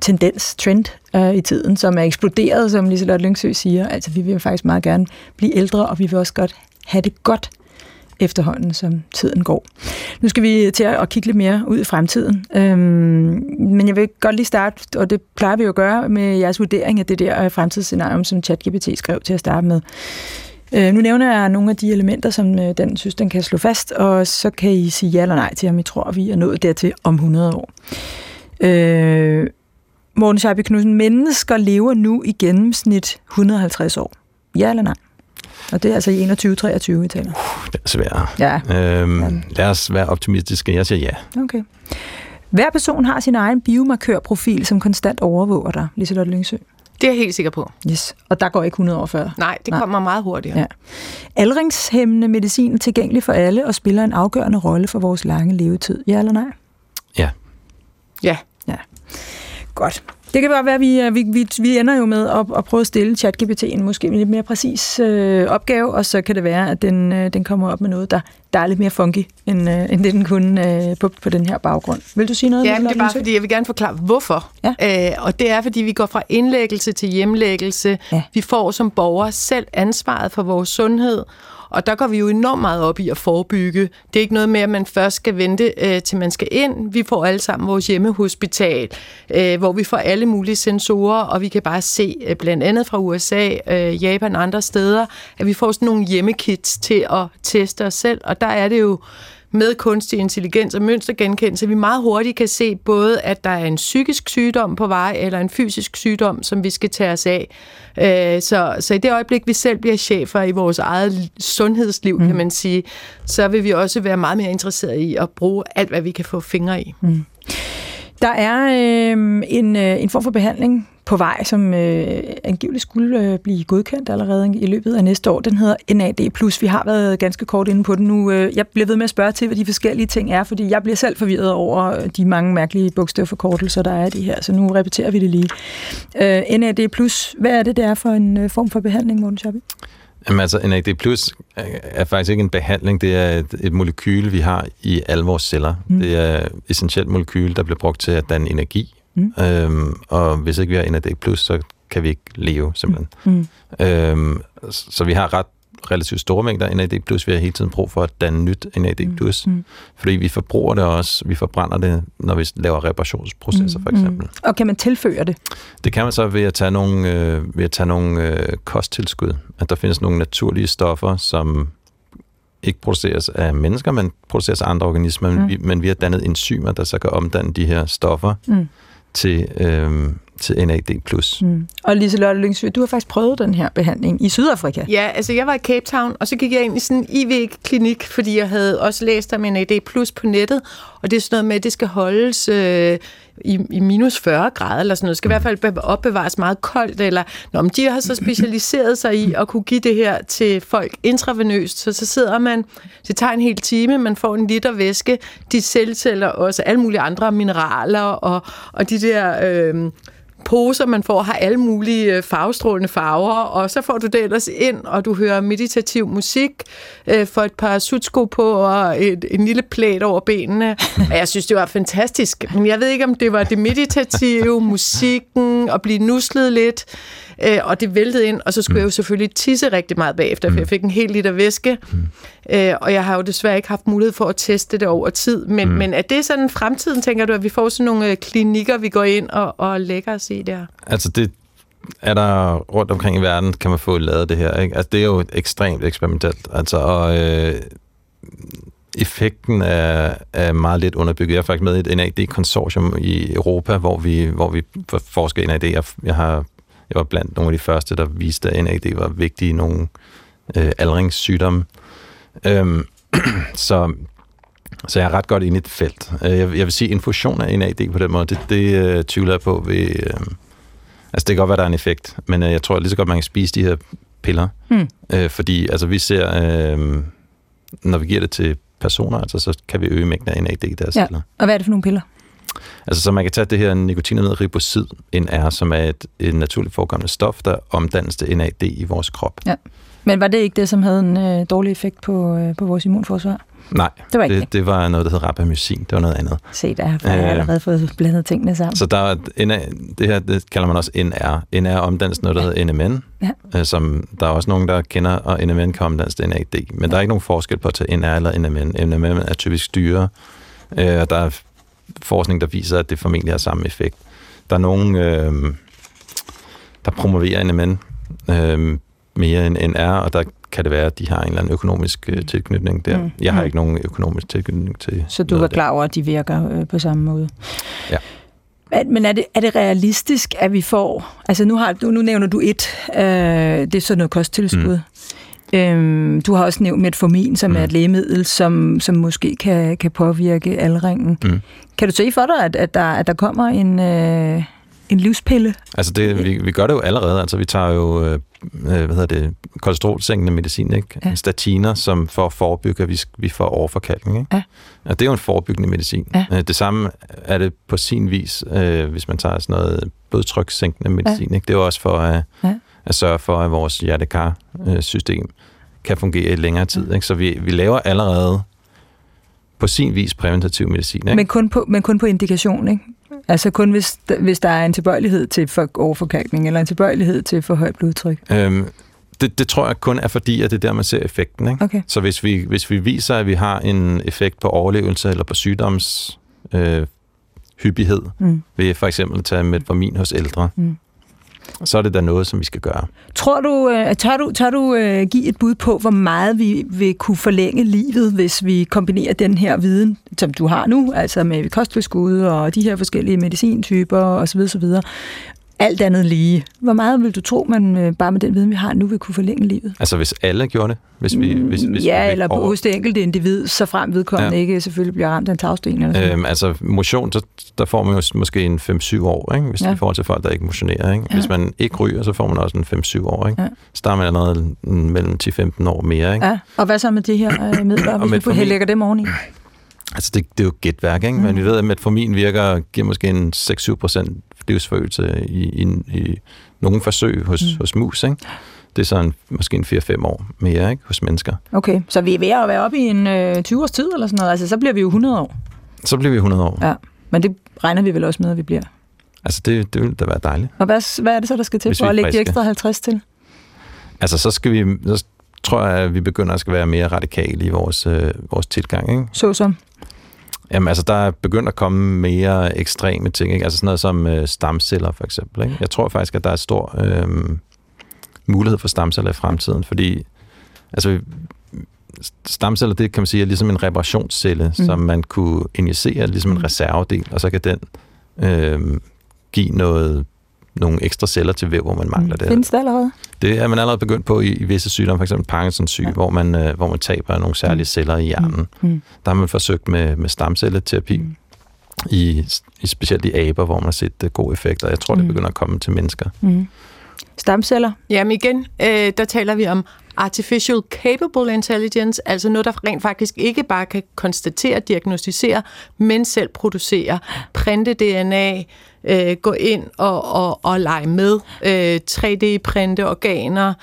tendens, trend øh, i tiden, som er eksploderet, som Liselotte Lyngsø siger. Altså, vi vil faktisk meget gerne blive ældre, og vi vil også godt have det godt efterhånden, som tiden går. Nu skal vi til at kigge lidt mere ud i fremtiden. Øhm, men jeg vil godt lige starte, og det plejer vi jo at gøre, med jeres vurdering af det der øh, fremtidsscenarium, som ChatGPT skrev til at starte med. Øh, nu nævner jeg nogle af de elementer, som øh, den synes, den kan slå fast, og så kan I sige ja eller nej til, om I tror, vi er nået dertil om 100 år. Øh, Morten Scheibe Knudsen, mennesker lever nu i gennemsnit 150 år. Ja eller nej? Og det er altså i 21-23, vi taler. Det er svært. Ja, Øhm, lad os være optimistiske. Jeg siger ja. okay. Hver person har sin egen biomarkørprofil, som konstant overvåger dig, Liselotte Lyngsø. Det er jeg helt sikker på. Yes. Og der går ikke 100 år før. Nej, det Nej. kommer meget hurtigere. Ja. Aldringshæmmende medicin er tilgængelig for alle og spiller en afgørende rolle for vores lange levetid. Ja eller nej? Ja. Ja. Godt. Det kan godt være, at vi, øh, vi, vi, vi ender jo med at, at prøve at stille ChatGPT en måske lidt mere præcis øh, opgave, og så kan det være, at den, øh, den kommer op med noget, der, der er lidt mere funky, end, øh, end det den kunne øh, på, på den her baggrund. Vil du sige noget? Ja, men det er bare fordi, jeg vil gerne forklare, hvorfor. Ja. Øh, og det er, fordi vi går fra indlæggelse til hjemlæggelse. Ja. Vi får som borgere selv ansvaret for vores sundhed, og der går vi jo enormt meget op i at forebygge. Det er ikke noget med, at man først skal vente, øh, til man skal ind. Vi får alle sammen vores hjemmehospital, øh, hvor vi får alle mulige sensorer, og vi kan bare se, øh, blandt andet fra USA, øh, Japan og andre steder, at vi får sådan nogle hjemmekits til at teste os selv, og der er det jo med kunstig intelligens og mønstergenkendelse, vi meget hurtigt kan se både, at der er en psykisk sygdom på vej, eller en fysisk sygdom, som vi skal tage os af. Øh, Så, så i det øjeblik, vi selv bliver chefer i vores eget sundhedsliv, mm. kan man sige, så vil vi også være meget mere interesserede i at bruge alt, hvad vi kan få fingre i. Mm. Der er øh, en, øh, en form for behandling på vej, som øh, angiveligt skulle øh, blive godkendt allerede i løbet af næste år. Den hedder NAD+. Vi har været ganske kort inde på den nu. Øh, Jeg bliver ved med at spørge til, hvad de forskellige ting er, fordi jeg bliver selv forvirret over øh, de mange mærkelige bogstavforkortelser, der er i det her, så nu repeterer vi det lige. Øh, NAD+, hvad er det, det er for en øh, form for behandling, Morten Schabi? Jamen altså, NAD er- faktisk ikke en behandling, det er et, et molekyle, vi har i alle vores celler. Mm. Mm. Det er et essentielt molekyle, der bliver brugt til at danne energi. Mm. Øhm, og hvis ikke vi har NAD Plus, så kan vi ikke leve, simpelthen. Mm. Øhm, så så vi har ret relativt store mængder NAD+, plus. vi har hele tiden brug for at danne nyt NAD+, plus, Mm. fordi vi forbruger det også, vi forbrænder det, når vi laver reparationsprocesser, for eksempel. Mm. Og kan man tilføre det? Det kan man så ved at tage nogle, øh, ved at tage nogle øh, kosttilskud. At der findes nogle naturlige stoffer, som ikke produceres af mennesker, men produceres af andre organismer, Mm. mm. men, vi, men vi har dannet enzymer, der så kan omdanne de her stoffer Mm. til, øh, til NAD+. Mm. Og Liselotte Lyngsø, du har faktisk prøvet den her behandling i Sydafrika. Ja, altså jeg var i Cape Town, og så gik jeg ind i sådan en IV-klinik, fordi jeg havde også læst om NAD Plus på nettet, og det er sådan noget med, at det skal holdes øh, i, i minus 40 grader eller sådan noget. Det skal i hvert fald be- opbevares meget koldt, eller når de har så specialiseret sig i at kunne give det her til folk intravenøst, så så sidder man, det tager en hel time, man får en liter væske, de selvtæller også alle mulige andre mineraler, og, og de der... Øh, poser, man får, har alle mulige øh, farvestrålende farver, og så får du det ellers ind, og du hører meditativ musik, øh, får et par sutsko på, og et, en lille plæt over benene. Og jeg synes, det var fantastisk. Men jeg ved ikke, om det var det meditative, musikken, og blive nuslet lidt, øh, og det væltede ind, og så skulle mm. jeg jo selvfølgelig tisse rigtig meget bagefter, for jeg fik en hel liter væske, mm. øh, og jeg har jo desværre ikke haft mulighed for at teste det over tid. Men, mm. men er det sådan fremtiden, tænker du, at vi får sådan nogle øh, klinikker, vi går ind og, og lægger os i der? Altså det er der rundt omkring i verden, kan man få lavet det her. Ikke? Altså det er jo ekstremt eksperimentelt. Altså, og øh, effekten er, er meget lidt underbygget. Jeg er faktisk med i et NAD-konsortium i Europa, hvor vi, hvor vi forsker i NAD. Jeg, jeg, har, jeg var blandt nogle af de første, der viste, at NAD var vigtig i nogle øh, aldringssygdomme. Øhm, så så jeg er ret godt inde i et felt. Øh, Jeg, vil sige, infusion af NAD på den måde, det, det uh, tvivler jeg på. Ved, uh, altså, det kan godt være, der er en effekt, men uh, jeg tror lige så godt, man kan spise de her piller. Mm. Uh, fordi altså, vi ser, uh, når vi giver det til personer, altså, så kan vi øge mængden af NAD i deres Ja. celler. Og hvad er det for nogle piller? Altså, så man kan tage det her nikotinamid ribosid, NR, som er et, et naturligt forekommende stof, der omdannes til NAD i vores krop. Men var det ikke det, som havde en øh, dårlig effekt på, øh, på vores immunforsvar? Nej, Det var ikke det. det, det var noget, der hed rapamycin. Det var noget andet. Se, der har jeg Øh. allerede fået blandet tingene sammen. Så der, er NA, det her det kalder man også NR. NR omdannes noget, der hedder NMN, Ja. øh, som der er også nogen, der kender, og NMN kan omdannes til NAD. Men der er ikke nogen forskel på at tage NR eller NMN. NMN er typisk dyre, øh, og der er forskning, der viser, at det formentlig har samme effekt. Der er nogen, øh, der promoverer NMN øh, mere end NR, og der kan det være, at de har en eller anden økonomisk øh, tilknytning der. Mm. Jeg har Mm. ikke nogen økonomisk tilknytning til Så du var klar over, at de virker øh, på samme måde? Ja. Men- Men er det, er det realistisk, at vi får... Altså nu, har, nu, nu nævner du et, øh, det er sådan noget kosttilskud. Mm. Øhm, du har også nævnt metformin, som mm. er et lægemiddel, som, som måske kan, kan påvirke aldringen. Mm. Kan du se for dig, at, at, der, at der kommer en, øh, en livspille? Altså, det, vi, vi gør det jo allerede. Altså, vi tager jo, øh, øh, hvad hedder det, kolesterolsænkende medicin, ikke? Ja. Ja. Statiner, som for at forebygge, at vi, vi får overforkalkning, ikke? Ja. Og det er jo en forebyggende medicin. Ja. Øh, Det samme er det på sin vis, øh, hvis man tager sådan noget blodtrykssænkende medicin, ikke? Det er jo også for at, Ja. ja. at sørge for, at vores hjertekar-system kan fungere i længere tid, ikke? Så vi, vi laver allerede på sin vis præventativ medicin, ikke? Men kun, på, men kun på indikation, ikke? Altså kun hvis, hvis der er en tilbøjelighed til for, overforkalkning, eller en tilbøjelighed til for højt blodtryk. Øhm, det, det tror jeg kun er fordi, at det er der, man ser effekten. Ikke? Okay. Så hvis vi, hvis vi viser, at vi har en effekt på overlevelse eller på sygdoms øh, hyppighed, Mm. ved for eksempel at tage metformin hos ældre, Mm så er det da noget, som vi skal gøre. Tror du, øh, tør du, tør du øh, give et bud på, hvor meget vi vil kunne forlænge livet, hvis vi kombinerer den her viden, som du har nu, altså med kosttilskud og de her forskellige medicintyper osv. osv. Alt andet lige. Hvor meget vil du tro, man øh, bare med den viden, vi har nu, vil kunne forlænge livet? Altså hvis alle gjorde det? Hvis vi, hvis, hvis ja, vi eller på, hos det enkelte individ, så frem vedkommende ja. Ikke selvfølgelig bliver ramt af en tagsten. Eller sådan. Øhm, altså motion, så, der får man jo måske en 5-7 år, ikke? hvis Ja. i forhold til folk, der ikke motionerer. Ikke? Ja. Hvis man ikke ryger, så får man også en 5-7 år. Ikke? Ja. Så der er man allerede mm, mellem 10-15 år mere. Ikke? Ja, og hvad så med de her øh, midler, hvis vi lægger dem oveni? Altså, det, det er jo gætværk, ikke? Men Mm. vi ved, at metformin virker, giver måske en 6-7 procent livsforøgelse i, i, i nogle forsøg hos, Mm. hos mus, ikke? Det er sådan måske en 4-5 år mere, ikke? Hos mennesker. Okay, så vi er ved at være oppe i en øh, 20 års tid eller sådan noget. Altså, så bliver vi jo 100 år. Så bliver vi 100 år. Ja. Men det regner vi vel også med, at vi bliver. Altså, det, det ville da være dejligt. Og hvad, hvad er det så, der skal til Hvis for at lægge de ekstra 50 til? Altså, så skal vi... Så tror jeg, at vi begynder at skal være mere radikale i vores, øh, vores tilgang, ikke? Så som. Jamen, altså, der er begyndt at komme mere ekstreme ting, ikke? Altså sådan noget som øh, stamceller, for eksempel, ikke? Jeg tror faktisk, at der er stor øh, mulighed for stamceller i fremtiden, fordi altså, stamceller, det kan man sige, er ligesom en reparationscelle, Mm. mm. som man kunne injicere, ligesom Mm. en reservedel, og så kan den øh, give noget, nogle ekstra celler til væv, hvor man mangler det. Findes det allerede? Det er man allerede begyndt på i, i visse sygdomme, f.eks. Parkinsons syge, Ja. hvor, man, øh, hvor man taber nogle særlige Mm. celler i hjernen. Mm. Der har man forsøgt med, med stamcelleterapi, Mm. mm. i, i specielt i aber, hvor man har set uh, gode effekter. Jeg tror, det Mm. begynder at komme til mennesker. Mm. Stamceller? Jamen igen, øh, der taler vi om artificial capable intelligence, altså noget, der rent faktisk ikke bare kan konstatere, diagnostisere, men selv producere, printe DNA, øh, gå ind og, og, og lege med, øh, 3D-printe organer,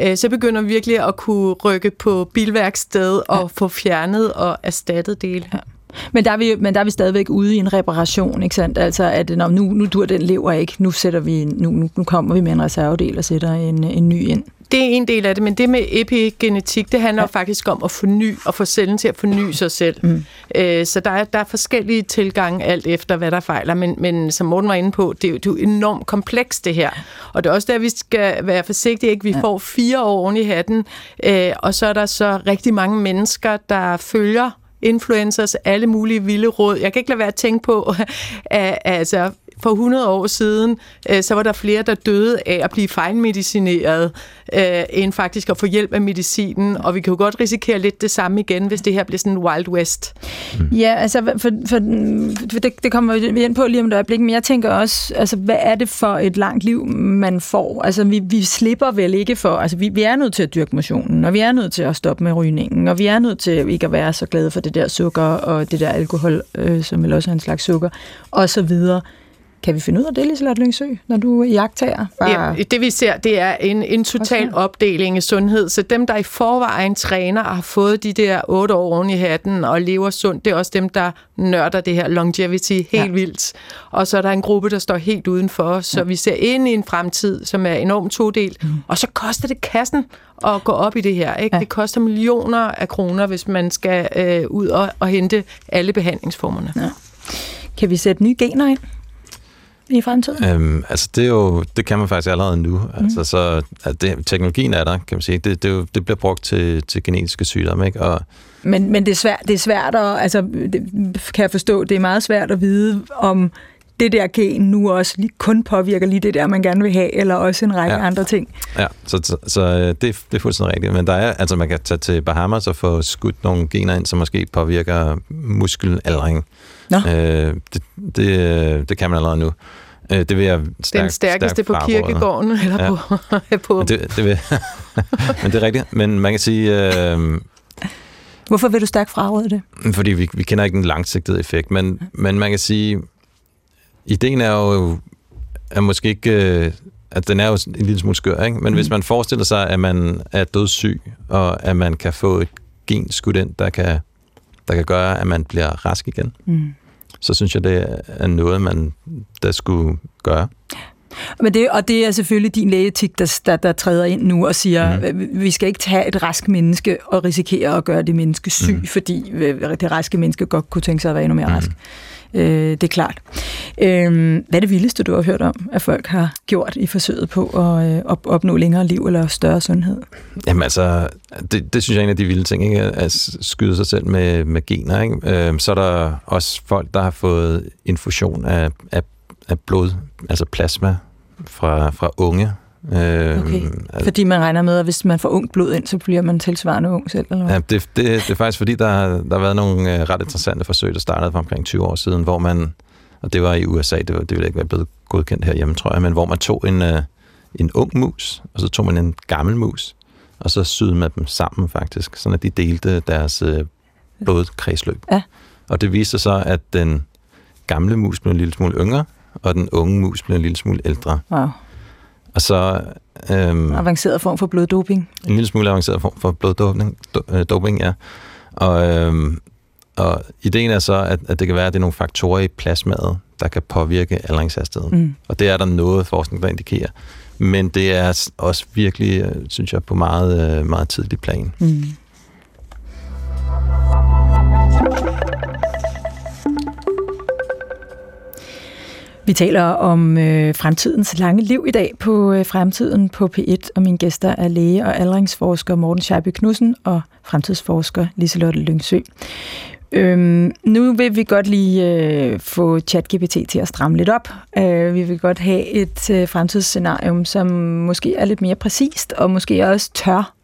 øh, så begynder vi virkelig at kunne rykke på bilværksted og Ja. få fjernet og erstattet dele. Ja. Men der, er vi, men der er vi stadigvæk ude i en reparation, ikke sandt? Altså, at når nu, nu dur den lever ikke, nu, sætter vi, nu, nu, nu kommer vi med en reservedel og sætter en, en ny ind. Det er en del af det, men det med epigenetik, det handler Ja. faktisk om at forny og få cellen til at forny sig selv. Mm. Øh, så der er, der er forskellige tilgange alt efter, hvad der fejler, men, men som Morten var inde på, det er jo, det er jo enormt komplekst det her. Og det er også der, vi skal være forsigtige, ikke? Vi ja. får fire år oven i hatten, øh, og så er der så rigtig mange mennesker, der følger influencers, alle mulige vilde råd. Jeg kan ikke lade være at tænke på, at, altså for 100 år siden, øh, så var der flere, der døde af at blive fejlmedicineret, øh, end faktisk at få hjælp af medicinen. Og vi kan jo godt risikere lidt det samme igen, hvis det her bliver sådan en Wild West. Mm. Ja, altså, for, for, for det, det kommer vi ind på lige om et øjeblik, men jeg tænker også, altså, hvad er det for et langt liv, man får? Altså, vi, vi slipper vel ikke for, altså, vi, vi er nødt til at dyrke motionen, og vi er nødt til at stoppe med rygningen, og vi er nødt til ikke at være så glade for det der sukker, og det der alkohol, øh, som vel også er en slags sukker, og så videre. Kan vi finde ud af det, Liselotte Lyngsø, når du er jagttager? Bare... Ja, det vi ser, det er en, en total okay. opdeling i sundhed. Så dem, der i forvejen træner og har fået de der otte år oven i hatten og lever sundt, det er også dem, der nørder det her longevity helt ja. vildt. Og så er der en gruppe, der står helt udenfor. Så ja. vi ser ind i en fremtid, som er enormt todelt. Mm. Og så koster det kassen at gå op i det her. Ikke? Ja. Det koster millioner af kroner, hvis man skal øh, ud og, og hente alle behandlingsformerne. Ja. Kan vi sætte nye gener ind? I fremtiden? Øhm, altså det, er jo, det kan man faktisk allerede nu. Mm. Altså, så, at det, teknologien er der, kan man sige. Det, det, det bliver brugt til, til genetiske sygdomme. Ikke? Og, men, men det er svært, det er svært at, altså, det, kan jeg forstå, det er meget svært at vide, om det der gen nu også lige kun påvirker lige det der, man gerne vil have, eller også en række ja. andre ting. Ja, så, så, så øh, det, det er fuldstændig rigtigt. Men der er, altså man kan tage til Bahamas og få skudt nogle gener ind, som måske påvirker muskelaldring. Nå. Øh, det, det, det kan man allerede nu. Øh, det vil jeg stærk, Den stærkeste stærk på kirkegården, eller ja. på... på. Men det, det vil, men det er rigtigt. Men man kan sige... Øh, Hvorfor vil du stærkt fraråde det? Fordi vi, vi kender ikke den langsigtede effekt, men, men man kan sige, ideen er jo er måske ikke, øh, at den er jo en lille smule skør, ikke? men mm. hvis man forestiller sig, at man er dødssyg, og at man kan få et gen skudt ind, der kan, der kan gøre, at man bliver rask igen, mm. så synes jeg, det er noget, man der skulle gøre. Men det, og det er selvfølgelig din lægetik, der, der, der træder ind nu og siger, mm. vi skal ikke tage et rask menneske og risikere at gøre det menneske syg, mm. fordi øh, det raske menneske godt kunne tænke sig at være endnu mere mm. rask. Øh, det er klart. Øh, hvad er det vildeste, du har hørt om, at folk har gjort i forsøget på at øh, op, opnå længere liv eller større sundhed? Jamen altså, det, det synes jeg er en af de vilde ting, ikke? at skyde sig selv med, med gener. Ikke? Øh, så er der også folk, der har fået infusion af, af, af blod, altså plasma fra, fra unge Øh, okay. Altså, fordi man regner med, at hvis man får ungt blod ind, så bliver man tilsvarende ung selv, eller hvad? Ja, det, det, det er faktisk fordi, der, der har været nogle øh, ret interessante forsøg, der startede for omkring 20 år siden, hvor man, og det var i USA, det, var, det ville ikke være blevet godkendt herhjemme, tror jeg, men hvor man tog en, øh, en ung mus, og så tog man en gammel mus, og så syede man dem sammen faktisk, sådan at de delte deres øh, blodkredsløb. Ja. Og det viste sig, at den gamle mus blev en lille smule yngre, og den unge mus blev en lille smule ældre. Wow. Og så... Øhm, avanceret form for bloddoping. En lille smule avanceret form for bloddoping, do, øh, doping, ja. Og, øhm, og ideen er så, at, at det kan være, at det er nogle faktorer i plasmaet, der kan påvirke aldringshastigheden. Mm. Og det er der noget forskning, der indikerer. Men det er også virkelig, øh, synes jeg, på meget, øh, meget tidlig plan. Mm. Vi taler om øh, fremtidens lange liv i dag på øh, Fremtiden på P1, og mine gæster er læge og aldringsforsker Morten Scheibe Knudsen og fremtidsforsker Liselotte Lyngsø. Øhm, nu vil vi godt lige øh, få ChatGPT til at stramme lidt op. Øh, vi vil godt have et øh, fremtidsscenarium, som måske er lidt mere præcist, og måske også tør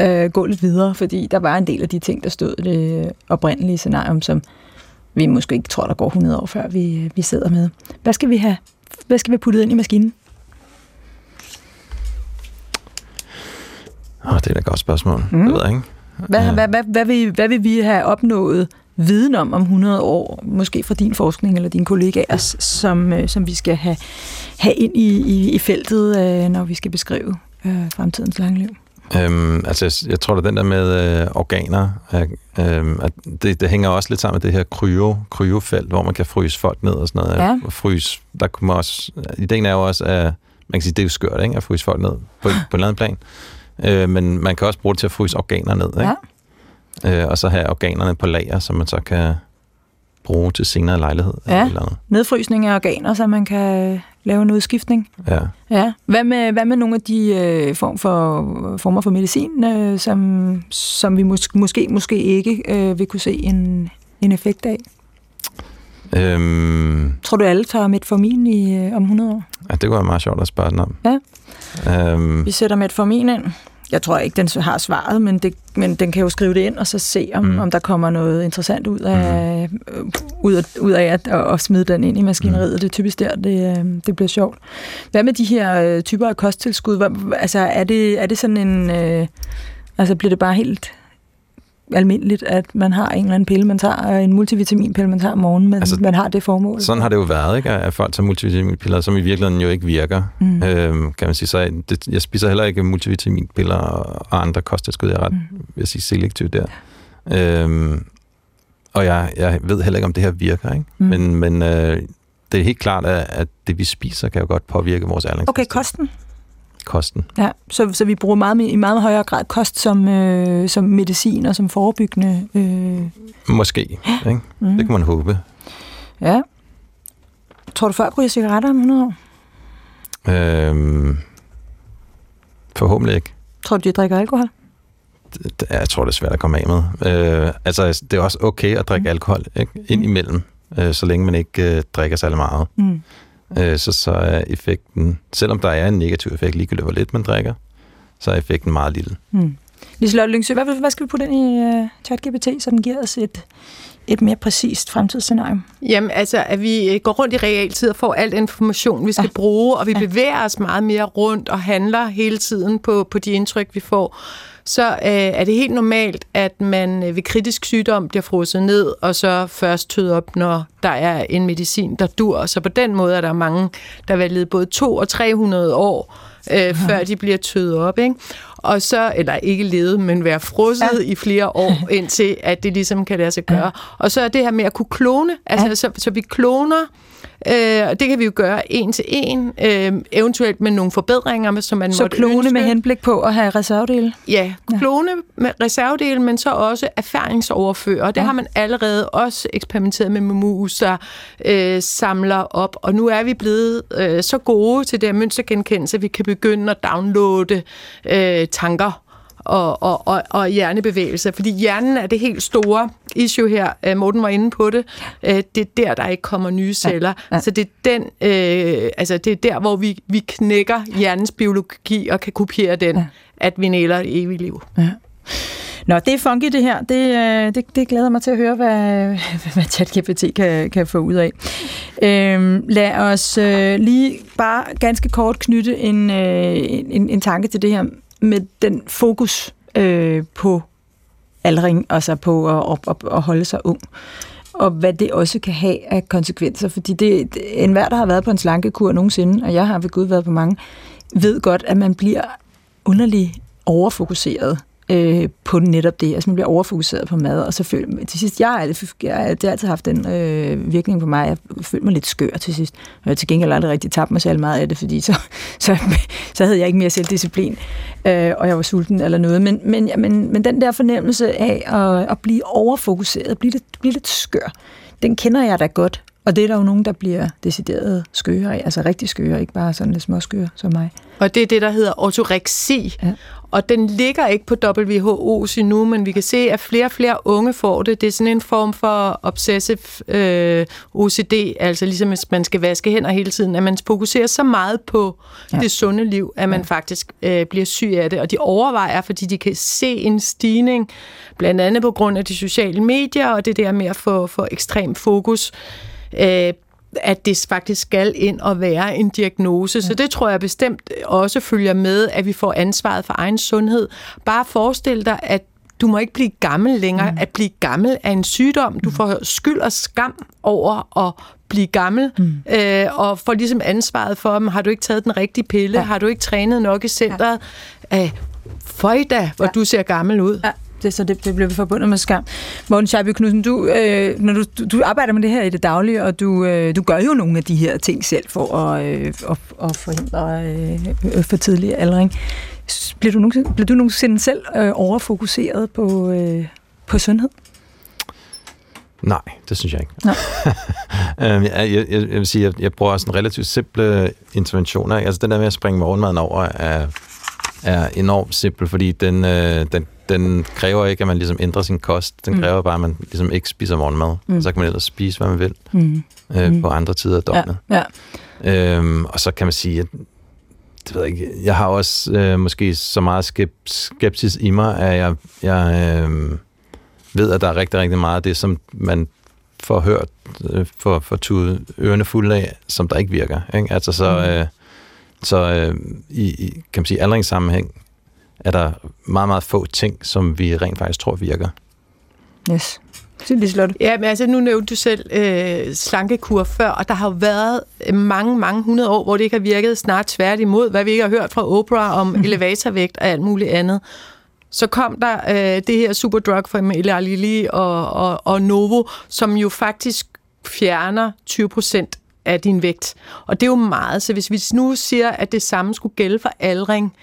øh, gå lidt videre, fordi der var en del af de ting, der stod i det oprindelige scenarium, som vi måske ikke tror, der går 100 år, før vi, vi sidder med. Hvad skal vi have? Hvad skal vi putte ind i maskinen? Oh, det er da et godt spørgsmål. Mm. Det ved jeg ikke. Hvad, ja. hvad, hvad, hvad, vil, hvad vil vi have opnået viden om om 100 år, måske fra din forskning eller dine kollegaer, som, øh, som vi skal have, have ind i, i, i feltet, øh, når vi skal beskrive øh, fremtidens lange liv? Øhm, altså, jeg, jeg tror, at den der med øh, organer, øh, at det, det hænger også lidt sammen med det her kryo, kryofelt, hvor man kan fryse folk ned og sådan noget. Ja. Og fryse, der kunne man også, ideen er jo også, at man kan sige, det er jo skørt, ikke, at fryse folk ned på, på en eller anden plan. Øh, men man kan også bruge det til at fryse organer ned, ikke? Ja. Øh, og så have organerne på lager, som man så kan bruge til senere lejlighed. Ja, eller noget. nedfrysning af organer, så man kan lave en udskiftning. Ja. ja. Hvad, med, hvad med nogle af de øh, form for, former for medicin, øh, som, som vi mås- måske, måske ikke øh, vil kunne se en, en effekt af? Øhm, Tror du, alle tager metformin i, øh, om 100 år? Ja, det kunne være meget sjovt at spørge den om. Ja. Øhm, Vi sætter metformin ind. Jeg tror ikke, den har svaret, men, det, men den kan jo skrive det ind og så se, om, Mm. mm. om der kommer noget interessant ud af, øh, ud af, ud af at, at, at smide den ind i maskineriet. Mm. Det er typisk der, det, øh, det bliver sjovt. Hvad med de her øh, typer af kosttilskud? Hvor, altså, er det, er det sådan en... Øh, altså, bliver det bare helt almindeligt, at man har en eller anden pille, man tager, en multivitaminpille, man tager om morgenen, men Altså, man har det formål? sådan har det jo været, ikke? at folk tager multivitaminpiller, som i virkeligheden jo ikke virker. Mm. Øhm, kan man sige. Så jeg, det, jeg spiser heller ikke multivitaminpiller og, andre kosttilskud. Jeg er ret, Mm. vil sige, selektiv der. Øhm, og jeg, jeg ved heller ikke, om det her virker. Ikke? Mm. Men, men øh, det er helt klart, at, at det, vi spiser, kan jo godt påvirke vores ernæringsmæssige Okay, kosten. Kosten. Ja, så, så vi bruger meget, i meget højere grad kost som, øh, som medicin og som forebyggende. Øh, Måske. Ikke? mm. Det kan man håbe. Ja. Tror du, folk ryger cigaretter om 100 år? Øhm, forhåbentlig ikke. Tror du, de drikker alkohol? Det- det- Jeg tror, det er svært at komme af med. Øh, altså, det er også okay at drikke Mm. alkohol ikke? indimellem, øh, så længe man ikke øh, drikker særlig meget. Mm. Øh, så, så er effekten, selvom der er en negativ effekt, ligegyldigt hvor lidt man drikker, så er effekten meget lille. Mm. Liselotte Lyngsø, hvad, hvad skal vi putte ind i uh, ChatGPT, så den giver os et, et mere præcist fremtidsscenarie? Jamen altså, at vi øh, går rundt i realtid og får al information, vi skal Ja. ja. bruge, og vi Ja. ja. bevæger os meget mere rundt og handler hele tiden på, på de indtryk, vi får, så øh, er det helt normalt, at man øh, ved kritisk sygdom bliver frosset ned, og så først tøder op, når der er en medicin, der dur. Så på den måde er der mange, der vil lede både 2 og 300 år, øh, før de bliver tøet op. Ikke? Og så, eller ikke lede, men være frosset Ja. i flere år, indtil at det ligesom kan lade sig gøre. Ja. Og så er det her med at kunne klone, altså Ja. så, så vi kloner, øh, og det kan vi jo gøre en til en, øh, eventuelt med nogle forbedringer, som man Så måtte klone ønske. med henblik på at have reservedele? Ja, klone med reservedele, men så også erfaringsoverføre. Og det Ja. ja. har man allerede også eksperimenteret med med mus, der øh, samler op. Og nu er vi blevet øh, så gode til det her mønstergenkendelse, at vi kan begynde at downloade øh, tanker og, og, og, og hjernebevægelser. Fordi hjernen er det helt store issue her. Øh, Morten var inde på det. Øh, det er der, der ikke kommer nye celler. ja. Så det er, den, øh, altså det er der, hvor vi, vi knækker hjernens biologi og kan kopiere den, Ja. ja. at vi næler et evigt liv. Nå, det er funky det her. Det, øh, det, det glæder mig til at høre, hvad, hvad ChatGPT kan, kan få ud af. Øhm, lad os øh, lige bare ganske kort knytte en, øh, en, en tanke til det her med den fokus øh, på aldring, altså på at, at, at holde sig ung og hvad det også kan have af konsekvenser. Fordi det, det enhver, der har været på en slankekur nogensinde, og jeg har ved Gud været på mange, ved godt, at man bliver underlig overfokuseret øh, på netop det. Altså man bliver overfokuseret på mad, og så føler til sidst, jeg har altid, jeg det har altid haft den øh, virkning på mig, jeg følte mig lidt skør til sidst. Jeg har til gengæld aldrig rigtig tabt mig særlig meget af det, fordi så, så, så havde jeg ikke mere selvdisciplin, øh, og jeg var sulten eller noget. Men, men, ja, men, men den der fornemmelse af at, at blive overfokuseret, blive lidt, blive lidt skør, den kender jeg da godt. Og det er der jo nogen, der bliver decideret skøre altså rigtig skøre, ikke bare sådan lidt småskøre som mig. Og det er det, der hedder ortoreksi. Ja. Og den ligger ikke på WHO's endnu, men vi kan se, at flere og flere unge får det. Det er sådan en form for obsessive øh, OCD, altså ligesom hvis man skal vaske hænder hele tiden, at man fokuserer så meget på Ja. det sunde liv, at man ja. faktisk øh, bliver syg af det. Og de overvejer, fordi de kan se en stigning, blandt andet på grund af de sociale medier, og det der med at få, få ekstrem fokus øh, at det faktisk skal ind og være en diagnose. Så det tror jeg bestemt også følger med, at vi får ansvaret for egen sundhed. Bare forestil dig, at du må ikke blive gammel længere. Mm. At blive gammel er en sygdom. Du får skyld og skam over at blive gammel, mm. øh, og får ligesom ansvaret for, om har du ikke taget den rigtige pille? Ja. Har du ikke trænet nok i centret? Ja. Øh, Føj da, hvor ja. du ser gammel ud. Ja, det, så det, det bliver forbundet med skam. Morten Scheibe Knudsen, du, øh, når du, du, arbejder med det her i det daglige, og du, øh, du gør jo nogle af de her ting selv for at, øh, at, at forhindre øh, for tidlig aldring. Bliver du nogensinde, bliver du nogensinde selv øh, overfokuseret på, øh, på sundhed? Nej, det synes jeg ikke. Nej. øhm, jeg, jeg, jeg, jeg vil sige, at jeg bruger sådan relativt simple interventioner. Altså den der med at springe morgenmaden over er, er enormt simpel, fordi den, øh, den, den kræver ikke, at man ligesom ændrer sin kost. Den Mm. kræver bare, at man ligesom ikke spiser morgenmad. Mm. Så kan man ellers spise, hvad man vil Mm. øh, Mm. på andre tider af Ja, døgnet. ja. Øhm, og så kan man sige, at det ved jeg, ikke, jeg har også øh, måske så meget skep- skepsis i mig, at jeg, jeg øh, ved, at der er rigtig, rigtig meget af det, som man får hørt, øh, for, for tude ørerne fulde af, som der ikke virker. Ikke? Altså så, Mm. øh, så øh, i, i, kan man sige, aldringssammenhæng er der meget, meget få ting, som vi rent faktisk tror virker. Yes. Sig lige, Lotte. Ja, men altså nu nævnte du selv øh, slankekur før, og der har jo været mange, mange hundrede år, hvor det ikke har virket snart tværtimod, hvad vi ikke har hørt fra Oprah om elevatorvægt og alt muligt andet. Så kom der øh, det her superdrug fra Eli Lilly og, og, og Novo, som jo faktisk fjerner 20 procent af din vægt. Og det er jo meget, så hvis vi nu siger, at det samme skulle gælde for aldring,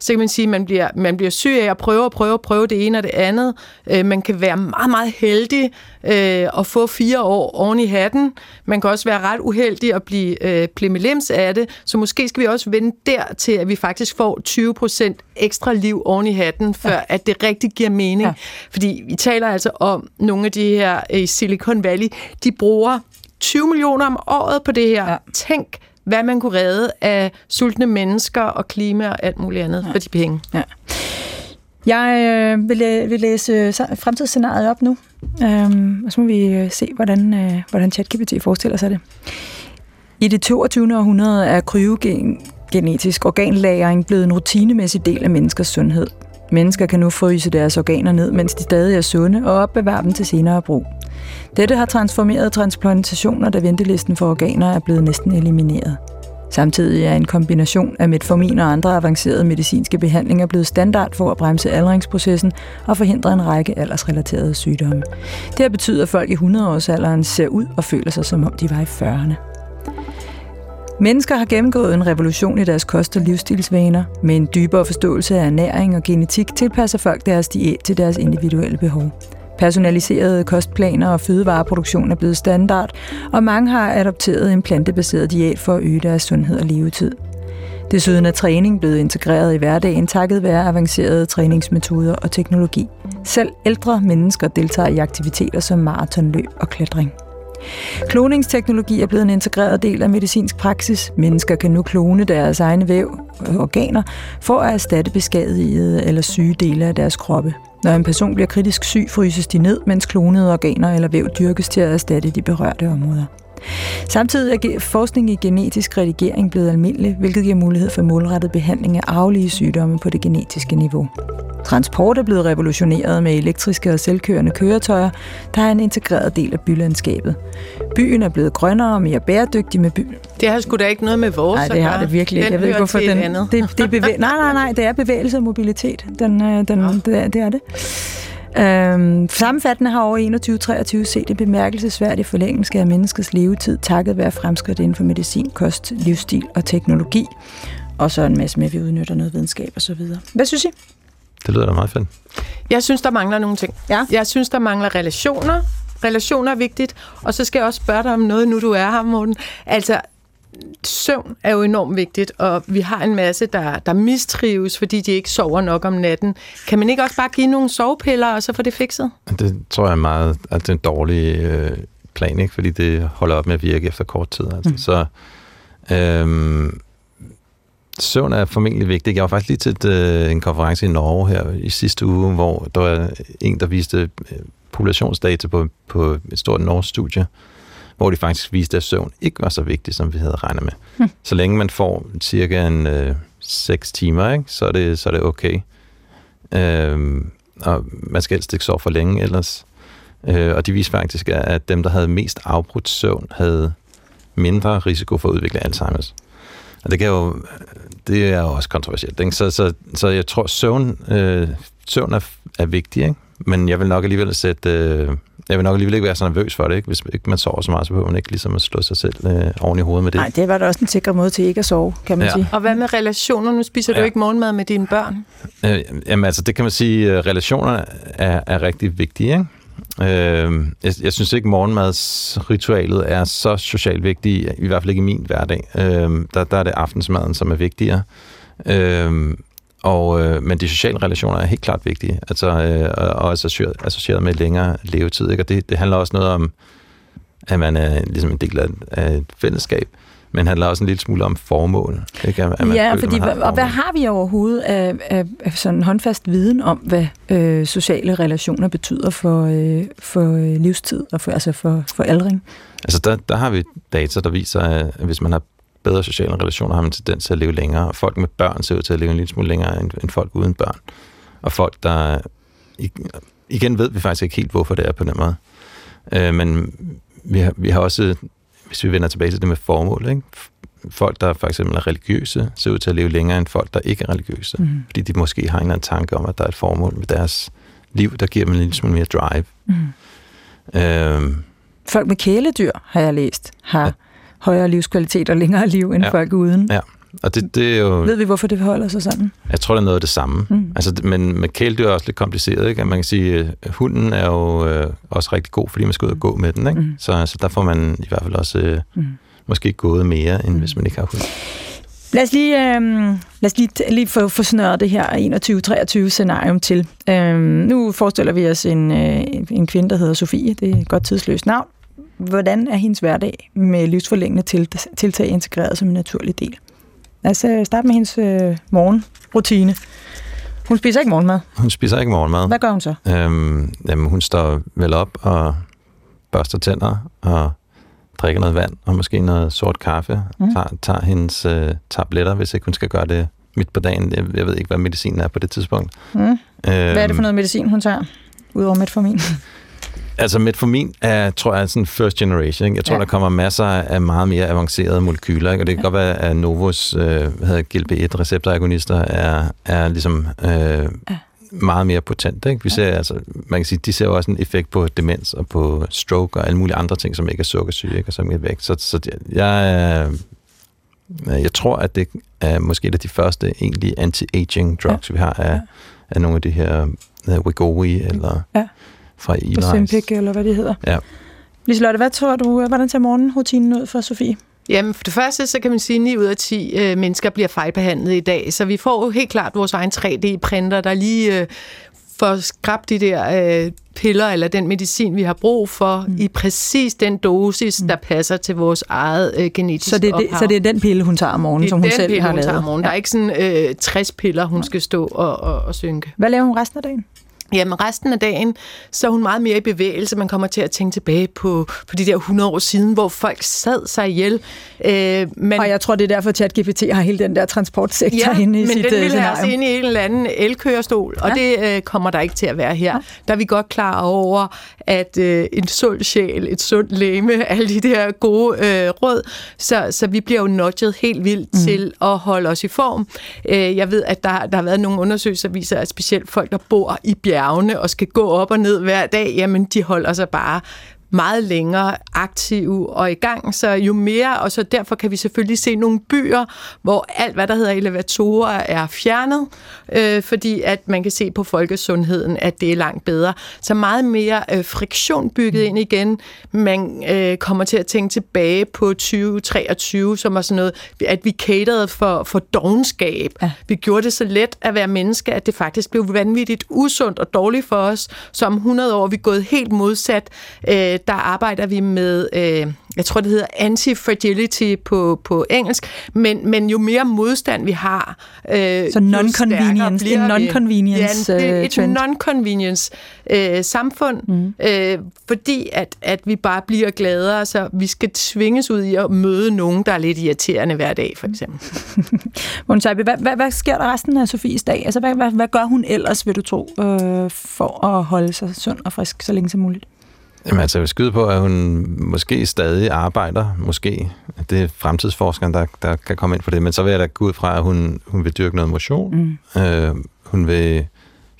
så kan man sige, at man bliver, man bliver syg af at prøve og prøve og prøve det ene og det andet. Øh, man kan være meget, meget heldig øh, at få fire år oven i hatten. Man kan også være ret uheldig at blive øh, plimelims af det. Så måske skal vi også vende der til, at vi faktisk får 20 procent ekstra liv oven i hatten, før ja. at det rigtig giver mening. Ja. Fordi vi taler altså om nogle af de her i Silicon Valley, de bruger 20 millioner om året på det her. Ja. Ja. Tænk, hvad man kunne redde af sultne mennesker og klima og alt muligt andet ja. for de penge. Jeg øh, vil, læ- vil læse øh, fremtidsscenariet op nu, øhm, og så må vi øh, se, hvordan, øh, hvordan ChatGPT forestiller sig det. I det 22. århundrede er kryogenetisk organlagring blevet en rutinemæssig del af menneskers sundhed. Mennesker kan nu fryse deres organer ned, mens de stadig er sunde, og opbevare dem til senere brug. Dette har transformeret transplantationer, da ventelisten for organer er blevet næsten elimineret. Samtidig er en kombination af metformin og andre avancerede medicinske behandlinger blevet standard for at bremse aldringsprocessen og forhindre en række aldersrelaterede sygdomme. Det har betydet, at folk i 100-årsalderen ser ud og føler sig, som om de var i 40'erne. Mennesker har gennemgået en revolution i deres kost- og livsstilsvaner. Med en dybere forståelse af ernæring og genetik tilpasser folk deres diæt til deres individuelle behov. Personaliserede kostplaner og fødevareproduktion er blevet standard, og mange har adopteret en plantebaseret diæt for at øge deres sundhed og levetid. Desuden er træning blevet integreret i hverdagen takket være avancerede træningsmetoder og teknologi. Selv ældre mennesker deltager i aktiviteter som maratonløb og klatring. Kloningsteknologi er blevet en integreret del af medicinsk praksis. Mennesker kan nu klone deres egne væv og organer for at erstatte beskadigede eller syge dele af deres kroppe. Når en person bliver kritisk syg, fryses de ned, mens klonede organer eller væv dyrkes til at erstatte de berørte områder. Samtidig er forskning i genetisk redigering blevet almindelig, hvilket giver mulighed for målrettet behandling af arvelige sygdomme på det genetiske niveau. Transport er blevet revolutioneret med elektriske og selvkørende køretøjer, der er en integreret del af bylandskabet. Byen er blevet grønnere og mere bæredygtig med by. Det har sgu da ikke noget med vores Nej, det har det virkelig ikke. Jeg ved ikke, hvorfor den... andet. Det, det er bevæ- nej, nej, nej, det er bevægelse og mobilitet. Den, øh, den, ja. det, er, det er det. Øhm, sammenfattende har over 21-23 set en bemærkelsesværdig forlængelse af menneskets levetid, takket være fremskridt inden for medicin, kost, livsstil og teknologi. Og så en masse med, at vi udnytter noget videnskab og så videre. Hvad synes I? Det lyder da meget fedt. Jeg synes, der mangler nogle ting. Ja. Jeg synes, der mangler relationer. Relationer er vigtigt. Og så skal jeg også spørge dig om noget, nu du er her, Morten. Altså, søvn er jo enormt vigtigt, og vi har en masse, der, der mistrives, fordi de ikke sover nok om natten. Kan man ikke også bare give nogle sovepiller, og så få det fikset? Det tror jeg er meget, at det er en dårlig øh, plan, ikke? fordi det holder op med at virke efter kort tid. Altså. Mm. Så øhm, søvn er formentlig vigtigt. Jeg var faktisk lige til et, øh, en konference i Norge her i sidste uge, hvor der var en, der viste øh, populationsdata på, på et stort norsk studie, hvor de faktisk viste, at søvn ikke var så vigtigt, som vi havde regnet med. Mm. Så længe man får cirka en øh, 6 timer, ikke? Så, er det, så er det okay. Øhm, og man skal helst ikke sove for længe ellers. Øh, og de viste faktisk, at dem, der havde mest afbrudt søvn, havde mindre risiko for at udvikle Alzheimer's. Og det, kan jo, det er jo også kontroversielt. Ikke? Så, så, så jeg tror, søvn, øh, søvn er, er vigtig, ikke? Men jeg vil nok alligevel sætte... Øh, jeg vil nok alligevel ikke være så nervøs for det. Ikke? Hvis ikke man sover så meget, så behøver man ikke ligesom at slå sig selv øh, oven i hovedet med det. Nej, det var da også en sikker måde til ikke at sove, kan man Ja. sige. Og hvad med relationer? Nu spiser ja. Du ikke morgenmad med dine børn. Øh, jamen altså, det kan man sige, øh, relationer er, er rigtig vigtige, ikke? Øh, jeg, jeg synes ikke, morgenmadsritualet er så socialt vigtigt, i hvert fald ikke i min hverdag. Øh, der, der er det aftensmaden, som er vigtigere. Øh, og, øh, men de sociale relationer er helt klart vigtige, altså, øh, og associeret, associeret med længere levetid. Ikke? Og det, det handler også noget om, at man er ligesom en del af, af et fællesskab, men handler også en lille smule om formål. Ikke? At man ja, føler, fordi, man har og hvad har vi overhovedet af, af, af sådan håndfast viden om, hvad øh, sociale relationer betyder for, øh, for øh, livstid og for, altså for, for aldring? Altså der, der har vi data, der viser, at hvis man har bedre sociale relationer, har man tendens til at leve længere. Og folk med børn ser ud til at leve en lille smule længere end, end folk uden børn. Og folk, der... Igen ved vi faktisk ikke helt, hvorfor det er på den måde. Øh, men vi har, vi har også, hvis vi vender tilbage til det med formål, ikke? folk, der for eksempel er religiøse, ser ud til at leve længere end folk, der ikke er religiøse. Mm. Fordi de måske har en eller anden tanke om, at der er et formål med deres liv, der giver dem en lille smule mere drive. Mm. Øh, folk med kæledyr, har jeg læst, har ja. Højere livskvalitet og længere liv end ja. folk uden. Ja, og det, det er jo... Ved vi, hvorfor det forholder sig sådan? Jeg tror, det er noget af det samme. Mm. Altså, men med kæledyr er også lidt kompliceret. Ikke? Man kan sige, at øh, hunden er jo øh, også rigtig god, fordi man skal ud og gå med den. Ikke? Mm. Så, så der får man i hvert fald også øh, mm. måske gået mere, end mm. hvis man ikke har hund. Lad os lige, øh, lad os lige, lige få, få snøret det her 21-23 scenarium til. Øh, nu forestiller vi os en, øh, en kvinde, der hedder Sofie. Det er et godt tidsløst navn. Hvordan er hendes hverdag med livsforlængende tiltag integreret som en naturlig del? Lad os øh, starte med hendes øh, morgenrutine. Hun spiser ikke morgenmad. Hun spiser ikke morgenmad. Hvad gør hun så? Øhm, jamen, hun står vel op og børster tænder og drikker noget vand og måske noget sort kaffe. Mm. Tager, tager hendes øh, tabletter, hvis ikke hun skal gøre det midt på dagen. Jeg, jeg ved ikke, hvad medicinen er på det tidspunkt. Mm. Øhm, hvad er det for øhm, noget medicin, hun tager? Udover metformin. Altså metformin er, tror jeg, sådan first generation. Ikke? Jeg tror, ja. der kommer masser af meget mere avancerede molekyler, ikke? og det kan ja. godt være, at Novos øh, hvad hedder GLP-1 receptoragonister er, er ligesom øh, ja. meget mere potent. Ikke? Vi ser, ja. altså, man kan sige, de ser jo også en effekt på demens og på stroke og alle mulige andre ting, som ikke er sukkersyge, ikke? og som er væk. Så, så jeg, øh, jeg tror, at det er måske et af de første egentlig anti-aging drugs, ja. vi har af, ja. af nogle af de her uh, Wegovy eller... Ja fra Eli. Ozempic, eller hvad det hedder. Ja. Liselotte, hvad tror du, hvordan tager morgenrutinen ud for Sofie? Jamen, for det første, så kan man sige, at 9 ud af 10 øh, mennesker bliver fejlbehandlet i dag, så vi får jo helt klart vores egen 3D-printer, der lige øh, får skrabt de der øh, piller eller den medicin, vi har brug for, mm. i præcis den dosis, mm. der passer til vores eget øh, genetiske så det, er det, så det er den pille, hun tager om morgenen, som hun selv pille, har lavet? Det er den pille, hun tager om morgenen. Ja. Der er ikke sådan øh, 60 piller, hun ja. skal stå og, og, og synke. Hvad laver hun resten af dagen? Jamen resten af dagen, så er hun meget mere i bevægelse. Man kommer til at tænke tilbage på, på de der 100 år siden, hvor folk sad sig ihjel. Øh, men, og jeg tror, det er derfor, at ChatGPT har hele den der transportsektor ja, inde i men sit den øh, vil have os ind i en eller anden elkørestol, ja. og det øh, kommer der ikke til at være her. Ja. Der er vi godt klar over, at øh, en sund sjæl, et sundt læme, alle de der gode øh, råd, så, så vi bliver jo nudget helt vildt mm. til at holde os i form. Øh, jeg ved, at der, der har været nogle undersøgelser, der viser, at specielt folk, der bor i bjerg, bjergene og skal gå op og ned hver dag, jamen de holder sig bare meget længere aktive og i gang, så jo mere, og så derfor kan vi selvfølgelig se nogle byer, hvor alt, hvad der hedder elevatorer, er fjernet, øh, fordi at man kan se på folkesundheden, at det er langt bedre. Så meget mere øh, friktion bygget ind igen. Man øh, kommer til at tænke tilbage på 2023, som var sådan noget, at vi caterede for, for dogenskab. Ja. Vi gjorde det så let at være menneske, at det faktisk blev vanvittigt usundt og dårligt for os. Så om 100 år er vi gået helt modsat øh, der arbejder vi med, øh, jeg tror det hedder anti-fragility på, på engelsk, men, men jo mere modstand vi har, øh, Så non-convenience, en non-convenience ja, en, et, et non-convenience øh, samfund, mm. øh, fordi at, at vi bare bliver gladere, så vi skal tvinges ud i at møde nogen, der er lidt irriterende hver dag, for eksempel. Monsabi, hvad, hvad, hvad sker der resten af Sofies dag? Altså, hvad, hvad, hvad gør hun ellers, vil du tro, øh, for at holde sig sund og frisk så længe som muligt? Jamen altså, jeg vil skyde på, at hun måske stadig arbejder, måske. Det er fremtidsforskeren, der, der kan komme ind på det, men så vil jeg da gå ud fra, at hun, hun vil dyrke noget motion. Mm. Øh, hun vil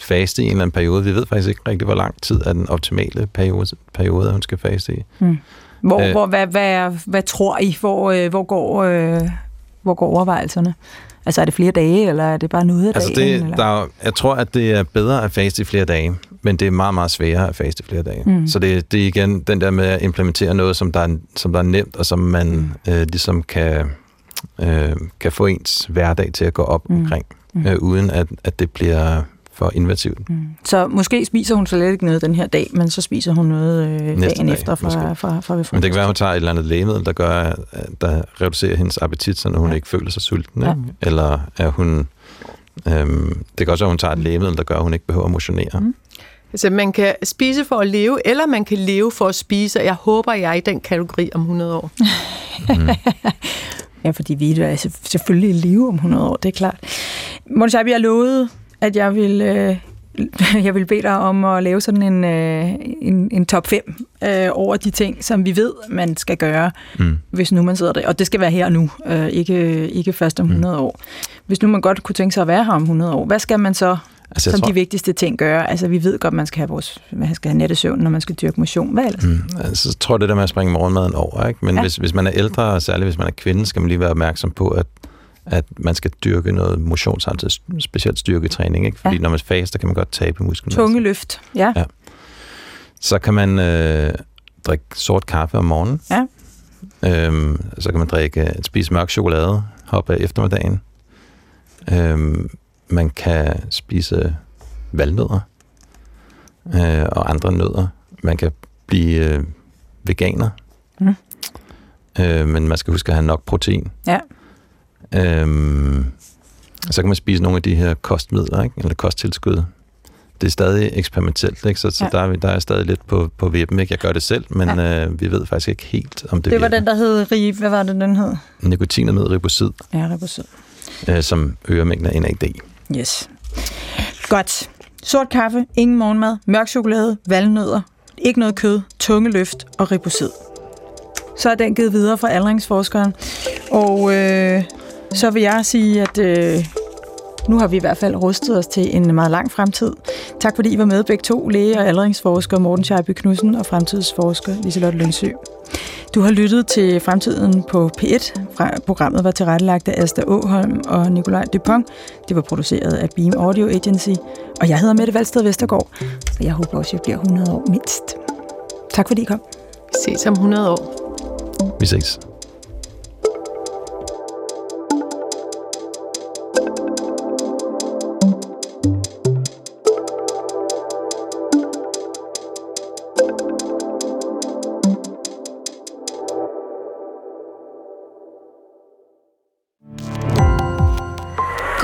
faste i en eller anden periode. Vi ved faktisk ikke rigtig, hvor lang tid er den optimale periode, periode hun skal faste i. Mm. Hvor, øh, hvor, hvad, hvad, hvad tror I, hvor, øh, hvor, går, øh, hvor går overvejelserne? Altså er det flere dage, eller er det bare noget af altså dagen? Det, der, jeg tror, at det er bedre at faste i flere dage men det er meget, meget sværere at faste flere dage. Mm. Så det, det er igen den der med at implementere noget, som der er, som der er nemt, og som man øh, ligesom kan, øh, kan få ens hverdag til at gå op mm. omkring. mm. øh, uden at, at det bliver for invasivt. Mm. Så måske spiser hun slet ikke noget den her dag, men så spiser hun noget øh, dagen dag, efter fra, fra, fra, fra Men det kan være, at hun tager et eller andet lægemiddel, der gør, der reducerer hendes appetit, så hun ja. ikke føler sig sulten. Ja. Eller er hun... Øhm, det kan også være, at hun tager et lægemiddel, der gør, at hun ikke behøver at motionere. Mm. Altså, man kan spise for at leve, eller man kan leve for at spise, og jeg håber, jeg er i den kategori om 100 år. mm. ja, fordi vi er selvfølgelig i live om 100 år, det er klart. Måns, vi har lovet at jeg vil, øh, jeg vil bede dig om at lave sådan en, øh, en, en top 5 øh, over de ting, som vi ved, man skal gøre, mm. hvis nu man sidder der. Og det skal være her nu, øh, ikke, ikke først om 100 mm. år. Hvis nu man godt kunne tænke sig at være her om 100 år, hvad skal man så altså, som tror... de vigtigste ting gøre? Altså, vi ved godt, man skal have, vores, man skal have nattesøvn, når man skal dyrke motion. Hvad ellers? Mm. Altså, jeg tror, det der med at springe morgenmaden over, ikke? Men ja. hvis, hvis man er ældre, og særligt hvis man er kvinde, skal man lige være opmærksom på, at at man skal dyrke noget motion samtidig, specielt styrketræning, ikke? Fordi ja. når man faster, kan man godt tabe muskler. Tunge løft, ja. ja. Så kan man øh, drikke sort kaffe om morgenen. Ja. Øhm, så kan man drikke, spise mørk chokolade op af eftermiddagen. Øhm, man kan spise valnødder øh, og andre nødder. Man kan blive øh, veganer. Mm. Øh, men man skal huske at have nok protein. Ja. Øhm, så kan man spise nogle af de her kostmidler, ikke? eller kosttilskud. Det er stadig eksperimentelt, ikke? så, så ja. der, er, der er stadig lidt på, på vippen. Ikke? Jeg gør det selv, men ja. øh, vi ved faktisk ikke helt, om det Det var virker. den, der hed RIB. Hvad var det, den hed? med ribosid. Ja, ribosid. Øh, som øger mængden af NAD. Yes. Godt. Sort kaffe, ingen morgenmad, mørk chokolade, valnødder, ikke noget kød, tunge løft og ribosid så er den givet videre fra aldringsforskeren. Og øh, så vil jeg sige, at øh, nu har vi i hvert fald rustet os til en meget lang fremtid. Tak fordi I var med begge to, læge og aldringsforsker Morten Scheibe Knudsen og fremtidsforsker Liselotte Lønsø. Du har lyttet til Fremtiden på P1. Programmet var tilrettelagt af Asta Åholm og Nikolaj Dupont. Det var produceret af Beam Audio Agency. Og jeg hedder Mette Valsted Vestergaard, og jeg håber også, at jeg bliver 100 år mindst. Tak fordi I kom. Ses om 100 år. Vi ses.